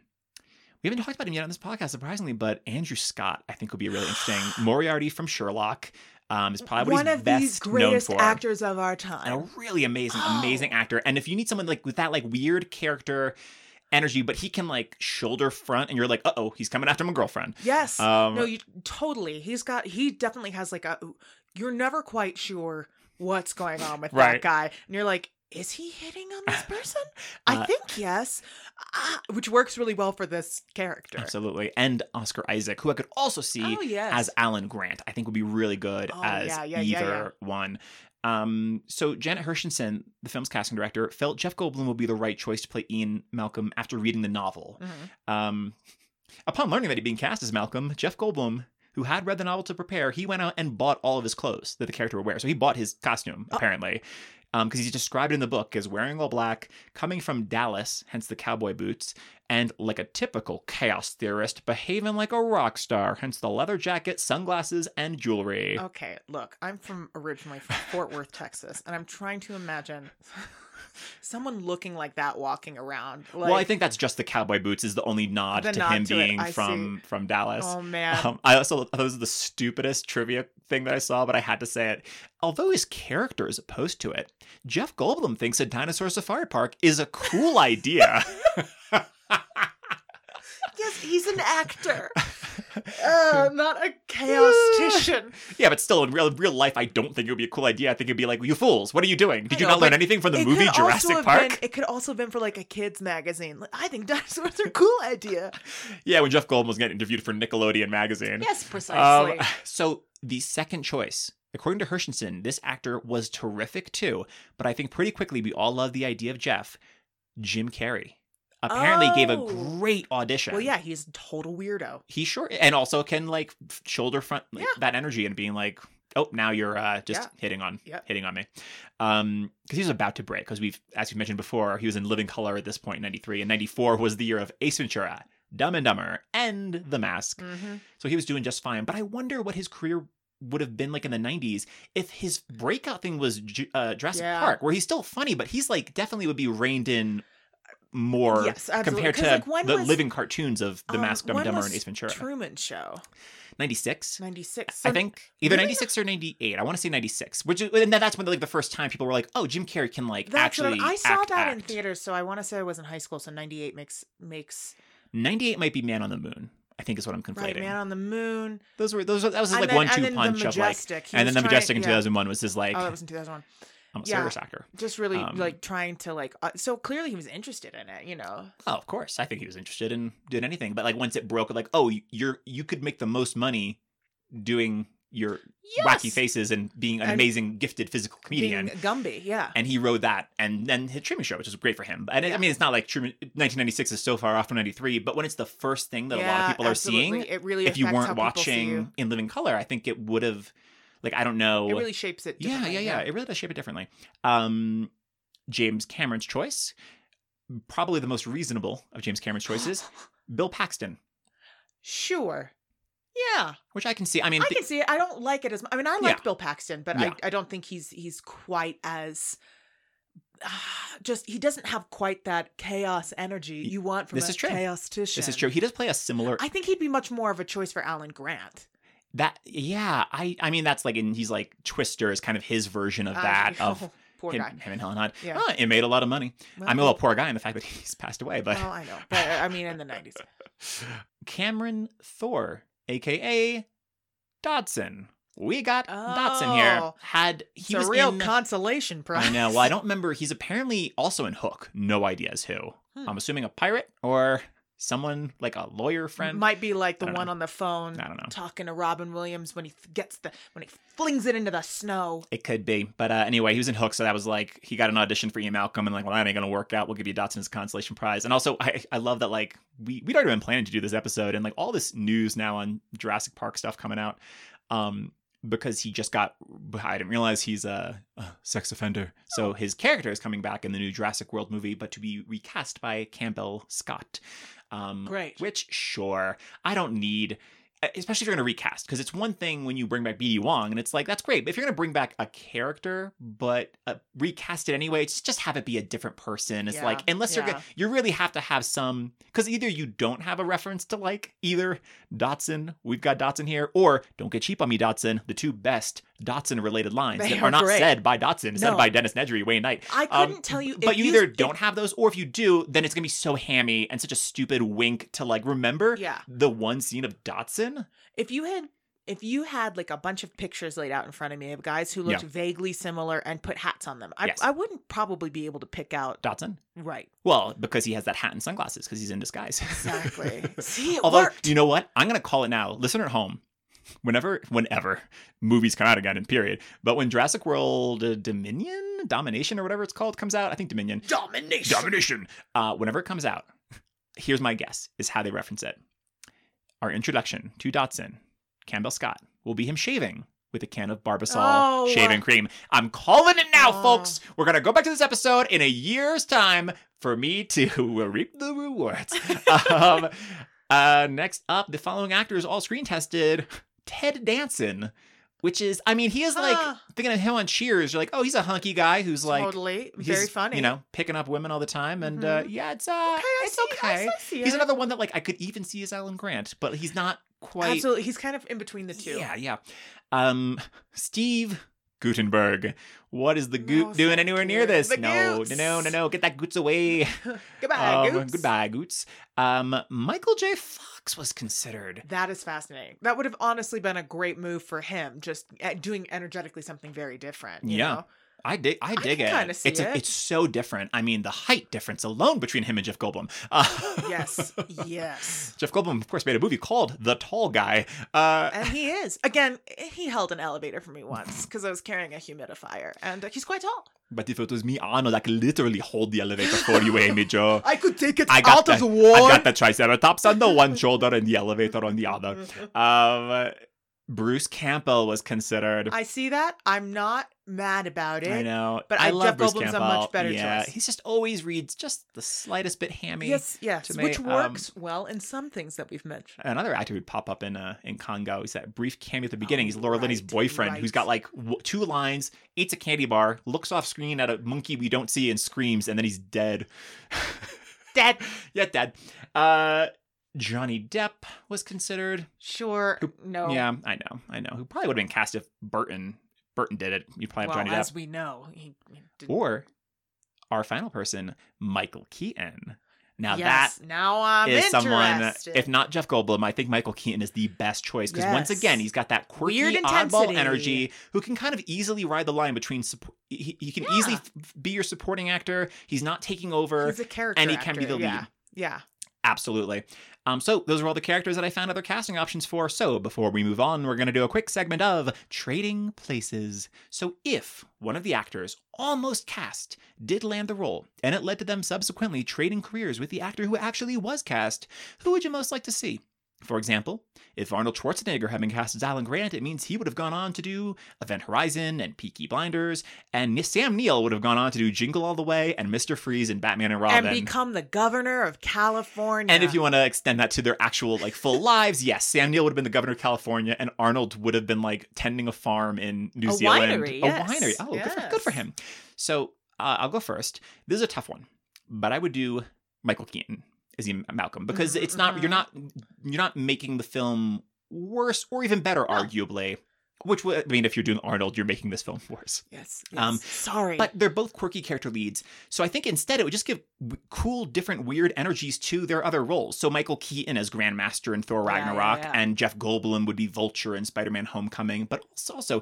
we haven't talked about him yet on this podcast, surprisingly, but Andrew Scott I think would be really interesting Moriarty from Sherlock. Um, is probably what One of best these greatest actors of our time, and a really amazing, Oh. amazing actor. And if you need someone like with that like weird character energy, but he can like shoulder front, and you're like, uh oh, he's coming after my girlfriend. Yes. Um, no, you totally. He's got. He definitely has like a. You're never quite sure what's going on with that guy, and you're like, is he hitting on this person? I Uh, think yes, Ah, which works really well for this character. absolutely. And Oscar Isaac, who I could also see Oh yes. as Alan Grant, I think would be really good Oh, as yeah, yeah, either yeah, one. Um, so Janet Hirshenson, the film's casting director, felt Jeff Goldblum would be the right choice to play Ian Malcolm after reading the novel. Mhm. Um, upon learning that he'd been cast as Malcolm, Jeff Goldblum, who had read the novel to prepare, he went out and bought all of his clothes that the character would wear. So he bought his costume, Oh. Um, because he's described in the book as wearing all black, coming from Dallas, hence the cowboy boots, and like a typical chaos theorist, behaving like a rock star, hence the leather jacket, sunglasses, and jewelry. Okay, look, I'm from originally from Fort Worth, Texas, and I'm trying to imagine someone looking like that walking around. Like, well, I think that's just the cowboy boots is the only nod The to nod him to being from from Dallas. Oh man. Um, I also this is the stupidest trivia thing that I saw, but I had to say it. Although his character is opposed to it, Jeff Goldblum thinks a dinosaur safari park is a cool idea. yes, he's an actor. Uh, not a chaostician. yeah, but still, in real real life, I don't think it would be a cool idea. I think it'd be like, "You fools! What are you doing? Did I you know, not learn anything from the movie Jurassic Park?" Been, it could also have been for like a kids magazine. Like, I think dinosaurs are a cool idea. Yeah, when Jeff Goldblum was getting interviewed for Nickelodeon magazine. Yes, Um, precisely. so the second choice, according to Hirshenson, this actor was terrific too. But I think pretty quickly we all love the idea of Jeff. Jim Carrey apparently gave a Oh. great audition. well, yeah, he's a total weirdo. he sure and also can like shoulder front like, Yeah. that energy and being like. Oh, now you're uh, just Yeah. hitting on Yep. hitting on me, um, because he was about to break. Because we've, as we mentioned before, he was in Living Color at this point in '93, and '94 was the year of Ace Ventura, Dumb and Dumber, and The Mask. hmm So he was doing just fine. But I wonder what his career would have been like in the 90s if his breakout thing was uh, Jurassic Yeah. Park, where he's still funny, but he's like definitely would be reined in more Yes, absolutely. compared to like, when the was- living cartoons of The Um, Mask, Dumb Dumber, and Ace Ventura. Truman Show. 96? 96. I think either really? 96 or 98. I want to say 96. Which is, and that's when like the first time people were like, "Oh, Jim Carrey can like That's actually I, I saw act, that in theaters, so I want to say I was in high school, so 98 makes makes 98 might be Man on the Moon. I think is what I'm conflating. right Man on the Moon. those were those were, that was And like then- one two then the punch of like Majestic. And then the trying- Majestic in yeah. 2001 was his like Oh, that was in 2001. I'm a yeah. service actor. Just really Um, like trying to like. Uh, so clearly he was interested in it, you know. Oh, of course. I think he was interested in doing anything. But like once it broke, like, oh, you're you could make the most money doing your wacky faces and being an And amazing, gifted physical comedian. Being Gumby, yeah. and he wrote that and then hit Truman Show, which was great for him. And I mean, it's not like Truman 1996 is so far off from 93, but when it's the first thing that a lot of people are seeing, It really if you weren't see you. watching in living color, I think it would have, like, I don't know. It really shapes it. yeah, yeah, differently, yeah, It really does shape it differently. Um, James Cameron's choice, probably the most reasonable of James Cameron's choices, Bill Paxton, Sure. Yeah, which I can see. I mean, I th- can see it. I don't like it as. much. I mean, I like Yeah. Bill Paxton, but Yeah. I, I don't think he's he's quite as. just he doesn't have quite that chaos energy you want from This a is true. chaostician. this is true. He does play a similar I think he'd be much more of a choice for Alan Grant. That. Yeah, I. I mean, that's like, and he's like Twister is kind of his version of Uh, that of oh, poor him, guy. him and Helen Hunt. Yeah. Oh, it made a lot of money. Well, I'm a little poor guy in the fact that he's passed away, but Oh, I know, but uh, I mean, in the nineties. Cameron Thor, aka Dodgson. We got Dodgson here. Oh. Had It's he a real in, consolation prize. I know. Well, I don't remember. He's apparently also in Hook. No idea as who. Hmm. I'm assuming a pirate or someone like a lawyer friend. Might be like the one know. on the phone I don't know. talking to Robin Williams when he gets the when he flings it into the snow. It could be, but uh, anyway, he was in Hook, so that was like he got an audition for Ian Malcolm, and like, well, that ain't gonna work out. We'll give you Dodgson as a consolation prize. And also, I I love that like we we'd already been planning to do this episode, and like all this news now on Jurassic Park stuff coming out, um, because he just got I didn't realize he's a, a sex offender, so his character is coming back in the new Jurassic World movie, but to be recast by Campbell Scott. Um, Great. Which sure, I don't need especially if you're going to recast because it's one thing when you bring back BD Wong and it's like that's great but if you're going to bring back a character but uh, recast it anyway just just have it be a different person it's Yeah, like unless you're gonna you really have to have some because either you don't have a reference to like either Dodgson we've got Dodgson here or don't get cheap on me Dodgson the two best Dodgson related lines They that are are not great. said by Dodgson said by Dennis Nedry Wayne Knight I Um, couldn't tell you. but if you either if- don't have those, or if you do, then it's gonna be so hammy and such a stupid wink to like remember Yeah. the one scene of Dodgson. if you had if you had like a bunch of pictures laid out in front of me of guys who looked Yeah. vaguely similar and put hats on them, I, Yes. I wouldn't probably be able to pick out Dodgson. right Well, because he has that hat and sunglasses because he's in disguise. exactly. See, it Although, worked. you know what? I'm gonna call it now. Listener at home, whenever, whenever movies come out again, in period. But when Jurassic World uh, Dominion, Domination, or whatever it's called, comes out, I think Dominion. Domination. Domination. Uh, whenever it comes out, here's my guess: is how they reference it. Our introduction to Dodgson, Campbell Scott, will be him shaving with a can of Barbasol Oh. shaving cream. I'm calling it now, Oh. folks. We're gonna go back to this episode in a year's time for me to reap the rewards. um, uh, next up, the following actors all screen tested. Ted Danson. Which is, I mean, he is like Ah. thinking of him on Cheers. You're like, oh, he's a hunky guy who's like totally very funny. You know, picking up women all the time, and uh, Mhm. yeah, it's uh, okay, I it's see, okay. I He's it. another one that like I could even see as Alan Grant, but he's not quite. Absolutely, he's kind of in between the two. Yeah, yeah. Um, Steve Guttenberg. What is the goot No, doing anywhere near this? No, goots. no, no, no, no. Get that goots away. Goodbye, Um, Goots. Goodbye, goots. Um, Michael J. Fox was considered. That is fascinating. That would have honestly been a great move for him, just uh, doing energetically something very different. you Yeah. know? I dig. I dig can it. it's a, it. it's so different. I mean, the height difference alone between him and Jeff Goldblum. Uh, Yes. yes. Jeff Goldblum, of course, made a movie called The Tall Guy. Uh, And he is. Again, he held an elevator for me once because I was carrying a humidifier, and uh, he's quite tall. but if it was me, Arnold, I could literally hold the elevator for you, Amy Jo. I could take it I got, out the, as one. I got the Triceratops on the one shoulder and the elevator on the other. Um, Bruce Campbell was considered. I see that. I'm not mad about it. I know, but I, I- love Jeff Goldblum's a much better yeah, choice. he's just always reads just the slightest bit hammy. Yes, yes, me, which um, works well in some things that we've mentioned. Another actor who'd pop up in uh, in Congo. He's that brief cameo at the beginning. He's Laura Linney's right, boyfriend, who's right. got like w- two lines, eats a candy bar, looks off screen at a monkey we don't see, and screams, and then he's dead. Dead. yeah, dead. Uh, Johnny Depp was considered. Sure. No. Yeah, I know, I know. Who probably would have been cast if Burton Burton did it. You probably have Well, Johnny as we know, he. Or our final person, Michael Keaton. Now yes. that now I'm is someone, interested. if not Jeff Goldblum, I think Michael Keaton is the best choice because once again, he's got that quirky, Weird oddball energy who can kind of easily ride the line between. He, he can easily Yeah. f- be your supporting actor. He's not taking over. he's a character, and he can be actor, the yeah. lead. Yeah. Absolutely. Um, so those are all the characters that I found other casting options for. So before we move on, we're going to do a quick segment of trading places. So if one of the actors almost cast did land the role, and it led to them subsequently trading careers with the actor who actually was cast, who would you most like to see? For example, if Arnold Schwarzenegger had been cast as Alan Grant, it means he would have gone on to do Event Horizon and Peaky Blinders, and Sam Neill would have gone on to do Jingle All the Way and Mr. Freeze and Batman and Robin. And become the governor of California. And if you want to extend that to their actual like full lives, yes, Sam Neill would have been the governor of California, and Arnold would have been like tending a farm in New A Zealand. winery, a yes, winery. Oh, good, for, good for him. So uh, I'll go first. This is a tough one, but I would do Michael Keaton as he Malcolm because it's not you're not you're not making the film worse or even better, arguably. Which I mean, if you're doing Arnold, you're making this film worse. yes, yes. Um, sorry, But they're both quirky character leads. So I think instead it would just give w- cool, different, weird energies to their other roles. So Michael Keaton as Grandmaster in Thor Yeah, yeah, Ragnarok, yeah. and Jeff Goldblum would be Vulture in Spider Man Homecoming. But also, also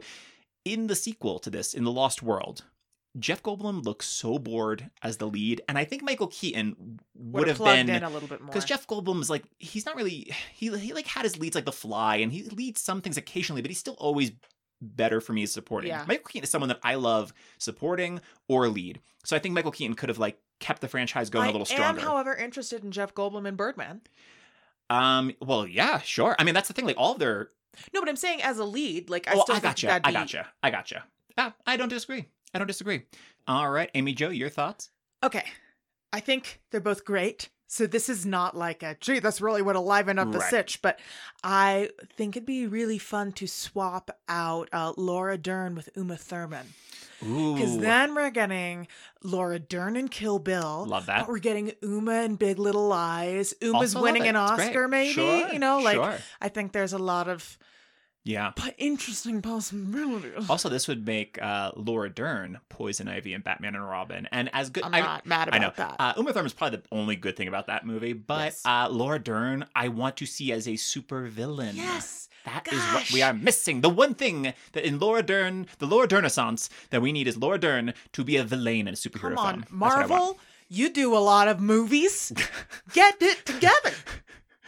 in the sequel to this, in The Lost World, Jeff Goldblum looks so bored as the lead. And I think Michael Keaton would, have been. in a little bit more Because Jeff Goldblum is like he's not really he he like had his leads like The Fly and he leads some things occasionally, but he's still always better for me as supporting. Yeah. Michael Keaton is someone that I love supporting or lead. So I think Michael Keaton could have like kept the franchise going I a little stronger. am, however, interested in Jeff Goldblum and Birdman. um well yeah, sure. I mean that's the thing, like all of their No, but I'm saying as a lead, like I Oh, still I think gotcha. that'd I be- gotcha. I gotcha. Ah, I don't disagree. I don't disagree. All right, Amy Jo, your thoughts? Okay, I think they're both great. So this is not like a gee, that's really what liven up the Right. sitch. But I think it'd be really fun to swap out uh, Laura Dern with Uma Thurman. Because then we're getting Laura Dern and Kill Bill. Love that. But we're getting Uma and Big Little Lies. Uma's Also winning an Oscar, maybe. Sure, you know, like sure. I think there's a lot of Yeah. But interesting possibilities. Also, this would make uh, Laura Dern Poison Ivy and Batman and Robin, and as good. I'm I- not mad I know. about that. Uh, Uma Thurman's probably the only good thing about that movie, but Yes. uh, Laura Dern, I want to see as a super villain. yes. That is what we are missing. The one thing that in Laura Dern, the Laura Dernaissance that we need is Laura Dern to be a villain in a superhero Come on, film. That's what I want. Marvel. You do a lot of movies. Get it together.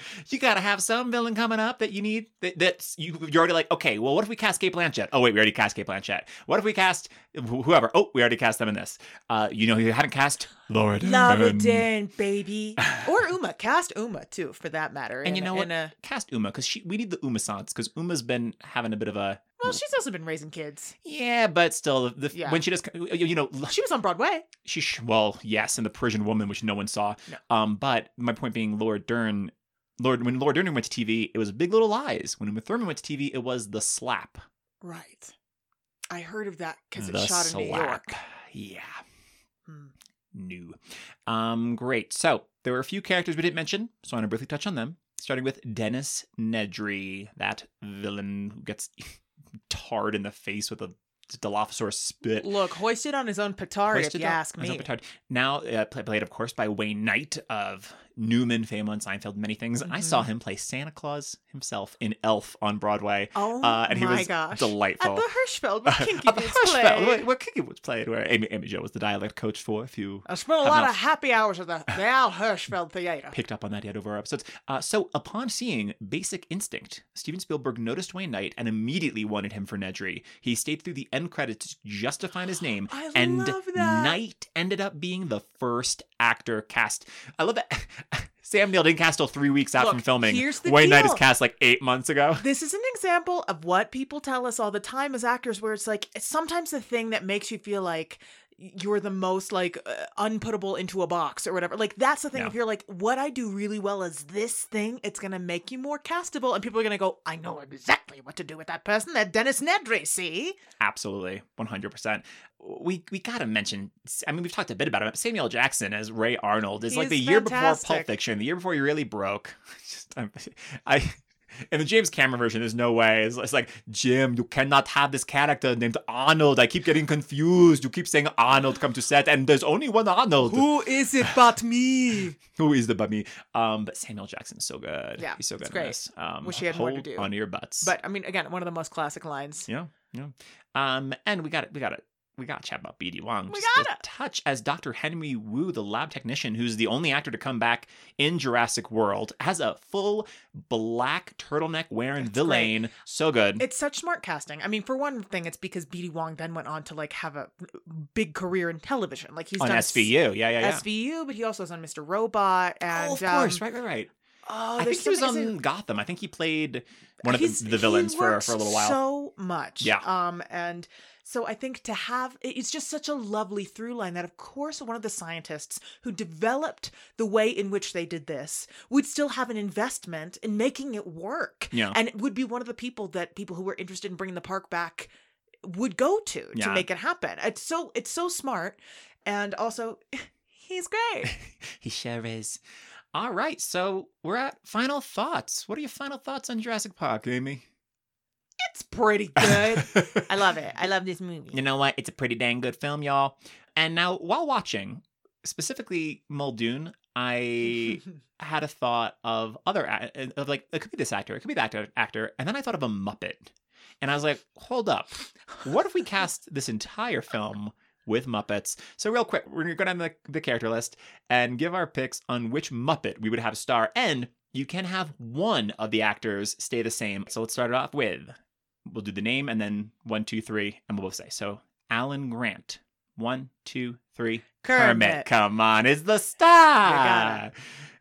You gotta have some villain coming up that you need. That, that's you. You're already like, okay, well, what if we cast Cate Blanchett? Oh wait, we already cast Cate Blanchett. What if we cast wh- whoever? Oh, we already cast them in this. Uh, you know, who you haven't cast Laura Dern. Love it, Dan, baby. Or Uma. Cast Uma too, for that matter. And you know what? in a- Cast Uma because she. We need the Uma Sans because Uma's been having a bit of a. well, she's also been raising kids. Yeah, but still, the, Yeah. when she does, you know, She was on Broadway. she sh- well, yes, in the Parisian Woman, which no one saw. No. Um, but my point being, Laura Dern, Lord, when Laura Dern went to TV, it was Big Little Lies. When Uma Thurman went to TV, it was The Slap. Right. I heard of that because it's shot in New York. Yeah, Hmm. new. Um, great. So there were a few characters we didn't mention, so I'm gonna briefly touch on them. Starting with Dennis Nedry, that villain who gets tarred in the face with a Dilophosaurus spit. Look, hoisted on his own petard, if you ask on own me. petard. Now uh, play- played, of course, by Wayne Knight of Newman fame on Seinfeld, many things. I Mhm. saw him play Santa Claus himself in Elf on Broadway. Oh Uh, and he was gosh. delightful. At the Hirschfeld, where Kinky the Boots Hirschfeld, played. where, where Kinky Boots played, where Amy, Amy Jo was the dialect coach for, if you I spent a lot enough- of happy hours at the, the Al Hirschfeld Theater. picked up on that yet over our episodes. Uh, so, upon seeing Basic Instinct, Steven Spielberg noticed Wayne Knight and immediately wanted him for Nedry. He stayed through the end credits just to find his name, I and love that. Knight ended up being the first actor cast. I love that. Sam Neill didn't cast till three weeks out Look, from filming. here's the Wayne Knight is cast like eight months ago. This is an example of what people tell us all the time as actors, where it's like it's sometimes the thing that makes you feel like you're the most like uh, unputtable into a box or whatever. Like that's the thing. Yeah. If you're like, what I do really well is this thing, it's gonna make you more castable, and people are gonna go, I know exactly what to do with that person. That Dennis Nedry, see? Absolutely, one hundred percent. We we gotta mention. I mean, we've talked a bit about it. But Samuel Jackson as Ray Arnold is like the He's year before Pulp. Fiction, the year before he really broke. Just, I. In the James Cameron version, there's no way. It's, it's like Jim, you cannot have this character named Arnold. I keep getting confused. You keep saying Arnold come to set, and there's only one Arnold. Who is it but me? Who is the bummy? Um, but Samuel Jackson's so good. Yeah, he's so good it's great. this. Um, Wish he had more to do. onto your butts. But I mean, again, one of the most classic lines. Yeah, yeah. Um, and we got it. We got it. We got to chat about BD Wong. We gotta. touch as Dr. Henry Wu, the lab technician, who's the only actor to come back in Jurassic World, has a full black turtleneck wearing It's villain. So good. It's such smart casting. I mean, for one thing, it's because BD Wong then went on to like have a big career in television. Like he's on done SVU. Yeah, yeah, yeah. SVU, but he also was on Mr. Robot and oh, of course. um, right, right, right. Oh, I think he was on Gotham. I think he played one of the, the villains for, for a little while. So much. Yeah. Um, and so I think to have it's just such a lovely through line that, of course, one of the scientists who developed the way in which they did this would still have an investment in making it work. Yeah. And it would be one of the people that people who were interested in bringing the park back would go to to make it happen. It's so it's so smart, and also he's great. he sure is. All right, so we're at final thoughts. What are your final thoughts on Jurassic Park, Amy? It's pretty good. I love it. I love this movie. You know what? It's a pretty dang good film, y'all. And now, while watching, specifically Muldoon, I had a thought of other a- of like it could be this actor, it could be that actor, actor, and then I thought of a Muppet, and I was like, hold up, what if we cast this entire film with Muppets? So real quick, we're gonna go down the, the character list and give our picks on which Muppet we would have star, and you can have one of the actors stay the same. So let's start it off with we'll do the name and then one, two, three, and we'll both say so. Alan Grant. One, two, three. Kermit. Come on, is the star.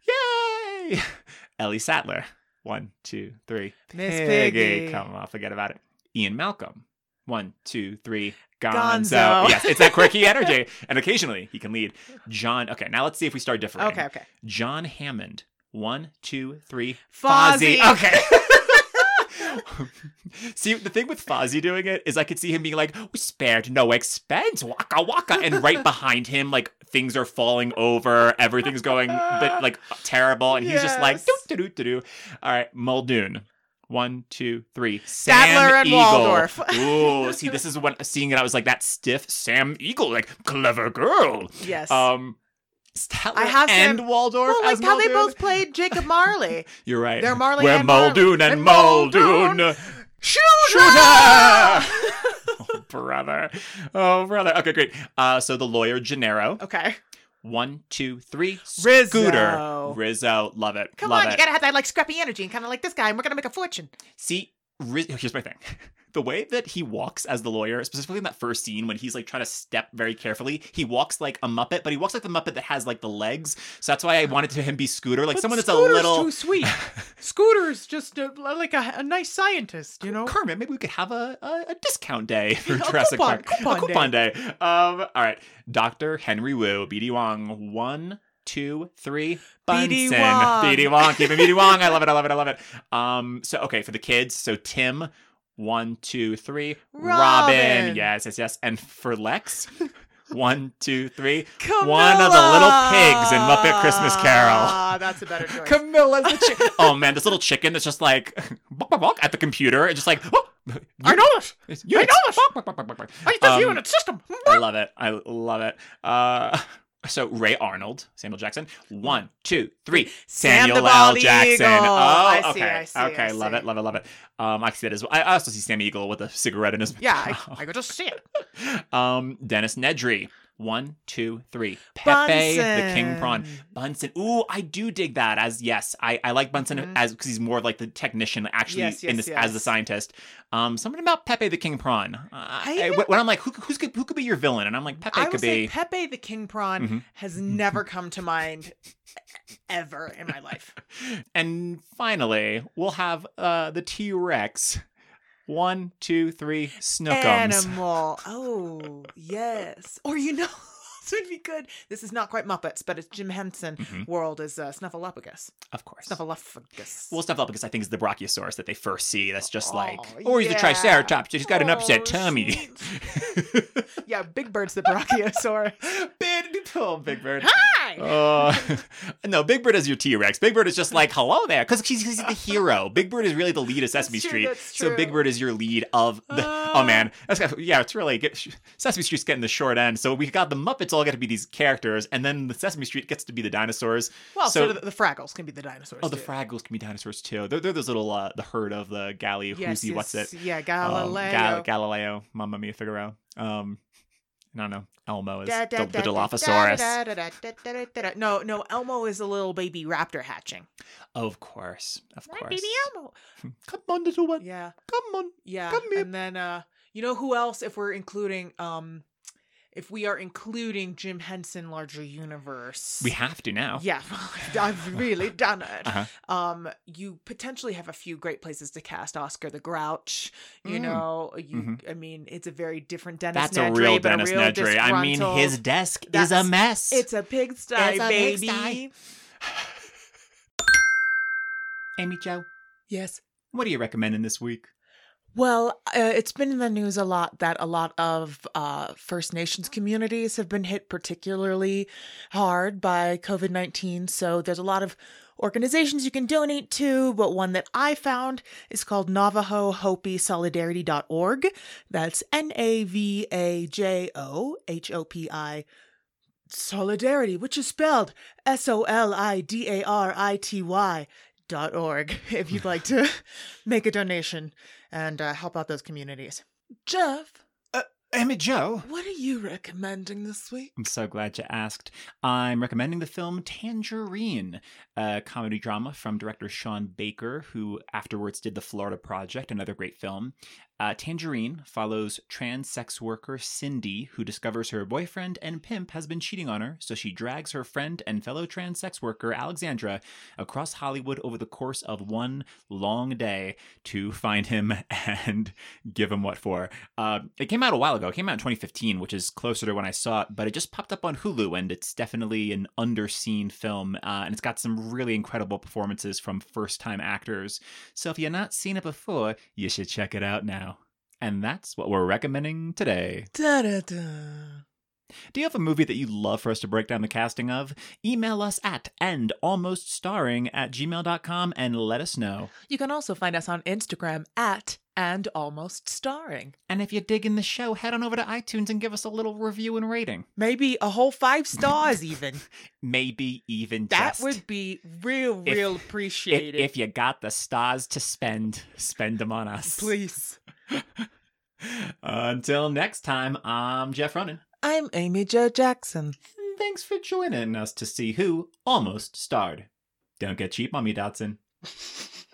Yay! Ellie Sattler. One, two, three. Miss Piggy. Come on, forget about it. Ian Malcolm. One, two, three. Gonzo. Gonzo. Yes, it's that quirky energy. And occasionally he can lead. John. Okay, now let's see if we start different. Okay, okay. John Hammond. One, two, three. Fozzie. Okay. see, the thing with Fozzie doing it is I could see him being like, we spared no expense, waka waka. And right behind him, like, things are falling over, everything's going but, like terrible. And he's just like, Yes. doo doo doo doo. All right, Muldoon. One, two, three. Sam and Eagle. Waldorf. Ooh, see, this is when seeing it, I was like, that stiff Sam Eagle, like, clever girl. Yes. Um, Statler I have and Sam- Waldorf well, like how they both played Jacob Marley. You're right. They're Marley We're and Muldoon and And Muldoon. Muldoon. Shooter! oh, brother. Oh, brother. Okay, great. Uh, so the lawyer, Gennaro. okay. One, two, three. Rizzo. Scooter. Rizzo. Love it. Come Love on, it. you gotta have that like scrappy energy and kind of like this guy, and we're gonna make a fortune. See, Riz- here's my thing. The way that he walks as the lawyer, specifically in that first scene when he's like trying to step very carefully, he walks like a Muppet, but he walks like the Muppet that has like the legs. So that's why I wanted to him be Scooter, like But someone that's Scooter's a little. too sweet. Scooter's just a, like a, a nice scientist, you know. Kermit, maybe we could have a, a, a discount day for A Jurassic coupon- Park. coupon a coupon day. Um, all right. Dr. Henry Wu, BD Wong. One, two, three. Bunsen. BD Wong. BD Wong. Keep it BD Wong. I love it. I love it. I love it. Um, so okay, for the kids, so Tim, one, two, three. Robin. Yes, yes, yes. And for Lex, one, two, three. Camilla! One of the little pigs in Muppet Christmas Carol. Ah, that's a better choice. Camilla's the chicken. oh man, this little chicken that's just like bok, bok, bok, at the computer and just like oh, I know this. it's I know this. Bok, bok, bok, bok, bok. I this Um, unit system. I love it. I love it. Uh, so Ray Arnold, Samuel Jackson. One, two, three. Sam Samuel L. Jackson. Eagle. Oh, I see, okay. I see, okay, I love see. it, love it, love it. Um, I see that as well. I also see Sam Eagle with a cigarette in his Yeah, I, I could just see it. um, Dennis Nedry. One, two, three. Pepe the King Prawn. Bunsen. Bunsen. Ooh, I do dig that. As yes, I, I like Bunsen Mhm. as because he's more of like the technician, actually Yes, in yes, this as the scientist. Um, something about Pepe the King Prawn. Uh, I, I- when I'm like, who, who's who could be your villain? And I'm like, Pepe I could be. Pepe the King Prawn Mhm. has never come to mind ever in my life. And finally, we'll have uh the T Rex. One, two, three, Snookums. Animal. Oh, yes. Or you know, would be good. This is not quite Muppets, but it's Jim Henson Mhm. world is uh, Snuffleupagus. Of course. Snuffleupagus. Well, Snuffleupagus, I think, is the Brachiosaurus that they first see. That's just like, Oh, or he's the yeah. Triceratops. He's got an upset Oh, tummy. yeah, Big Bird's the Brachiosaurus. big, oh, Big Bird. Hi! Uh, no, Big Bird is your T Rex. Big Bird is just like, hello there, because he's, he's the hero. Big Bird is really the lead of Sesame true, Street. So Big. Bird is your lead of the. Ah. oh man, that's yeah, it's really Sesame Street's getting the short end. So we got the Muppets all get to be these characters, and then the Sesame Street gets to be the dinosaurs. well, so- so, the, the Fraggles can be the dinosaurs. Oh, the. Fraggles can be dinosaurs too. They're, they're those little uh, the herd of the Galley. Yes, Whoosy, what's it? yes, Yeah, Um, Galileo. Gal- Galileo, Mamma Mia Figaro. Um, I don't know. Elmo is Da, da, the, the Dilophosaurus. No, no, Elmo is a little baby raptor hatching. Of course, of My course. baby Elmo. Come on, little one. Yeah, Come on. yeah. Come here. And then, uh, you know who else? If we're including, um, if we are including Jim Henson larger universe, We have to now. Yeah, I've really done it. Uh-huh. Um, you potentially have a few great places to cast Oscar the Grouch. You Mm. know, you. Mhm. I mean, it's a very different Dennis. That's a real but Dennis a real Nedry. I mean, his desk is a mess. It's a pigsty, It's a baby. pigsty. Amy Jo, Yes. what are you recommending this week? Well, uh, it's been in the news a lot that a lot of uh, First Nations communities have been hit particularly hard by COVID 19. So there's a lot of organizations you can donate to, but one that I found is called Navajo Hopi Solidarity.org. That's N A V A J O H O P I Solidarity, which is spelled S O L I D A R I T Y dot org if you'd like to make a donation and uh, help out those communities. Jeff, Amy Jo. what are you recommending this week? I'm so glad you asked. I'm recommending the film Tangerine, a comedy drama from director Sean Baker, who afterwards did The Florida Project, another great film. Uh, Tangerine follows trans sex worker Cindy, who discovers her boyfriend and pimp has been cheating on her, so she drags her friend and fellow trans sex worker Alexandra across Hollywood over the course of one long day to find him and give him what for. Uh, it came out a while ago. It came out in 2015, which is closer to when I saw it, but it just popped up on Hulu, and it's definitely an underseen film, uh, and it's got some really incredible performances from first-time actors. So if you've not seen it before, you should check it out now. And that's what we're recommending today. Da da da. Do you have a movie that you'd love for us to break down the casting of? Email us at endalmoststarring at gmail.com and let us know. You can also find us on Instagram at and almost starring. And if you're digging the show, head on over to iTunes and give us a little review and rating. Maybe a whole five stars, even. Maybe even that just. would be real, If- real if, appreciated. if you got the stars to spend, spend them on us. Please. Until next time, I'm Jeff Running. I'm Amy Jo Jackson. Thanks for joining us to see who almost starred. Don't get cheap on me, Dodgson.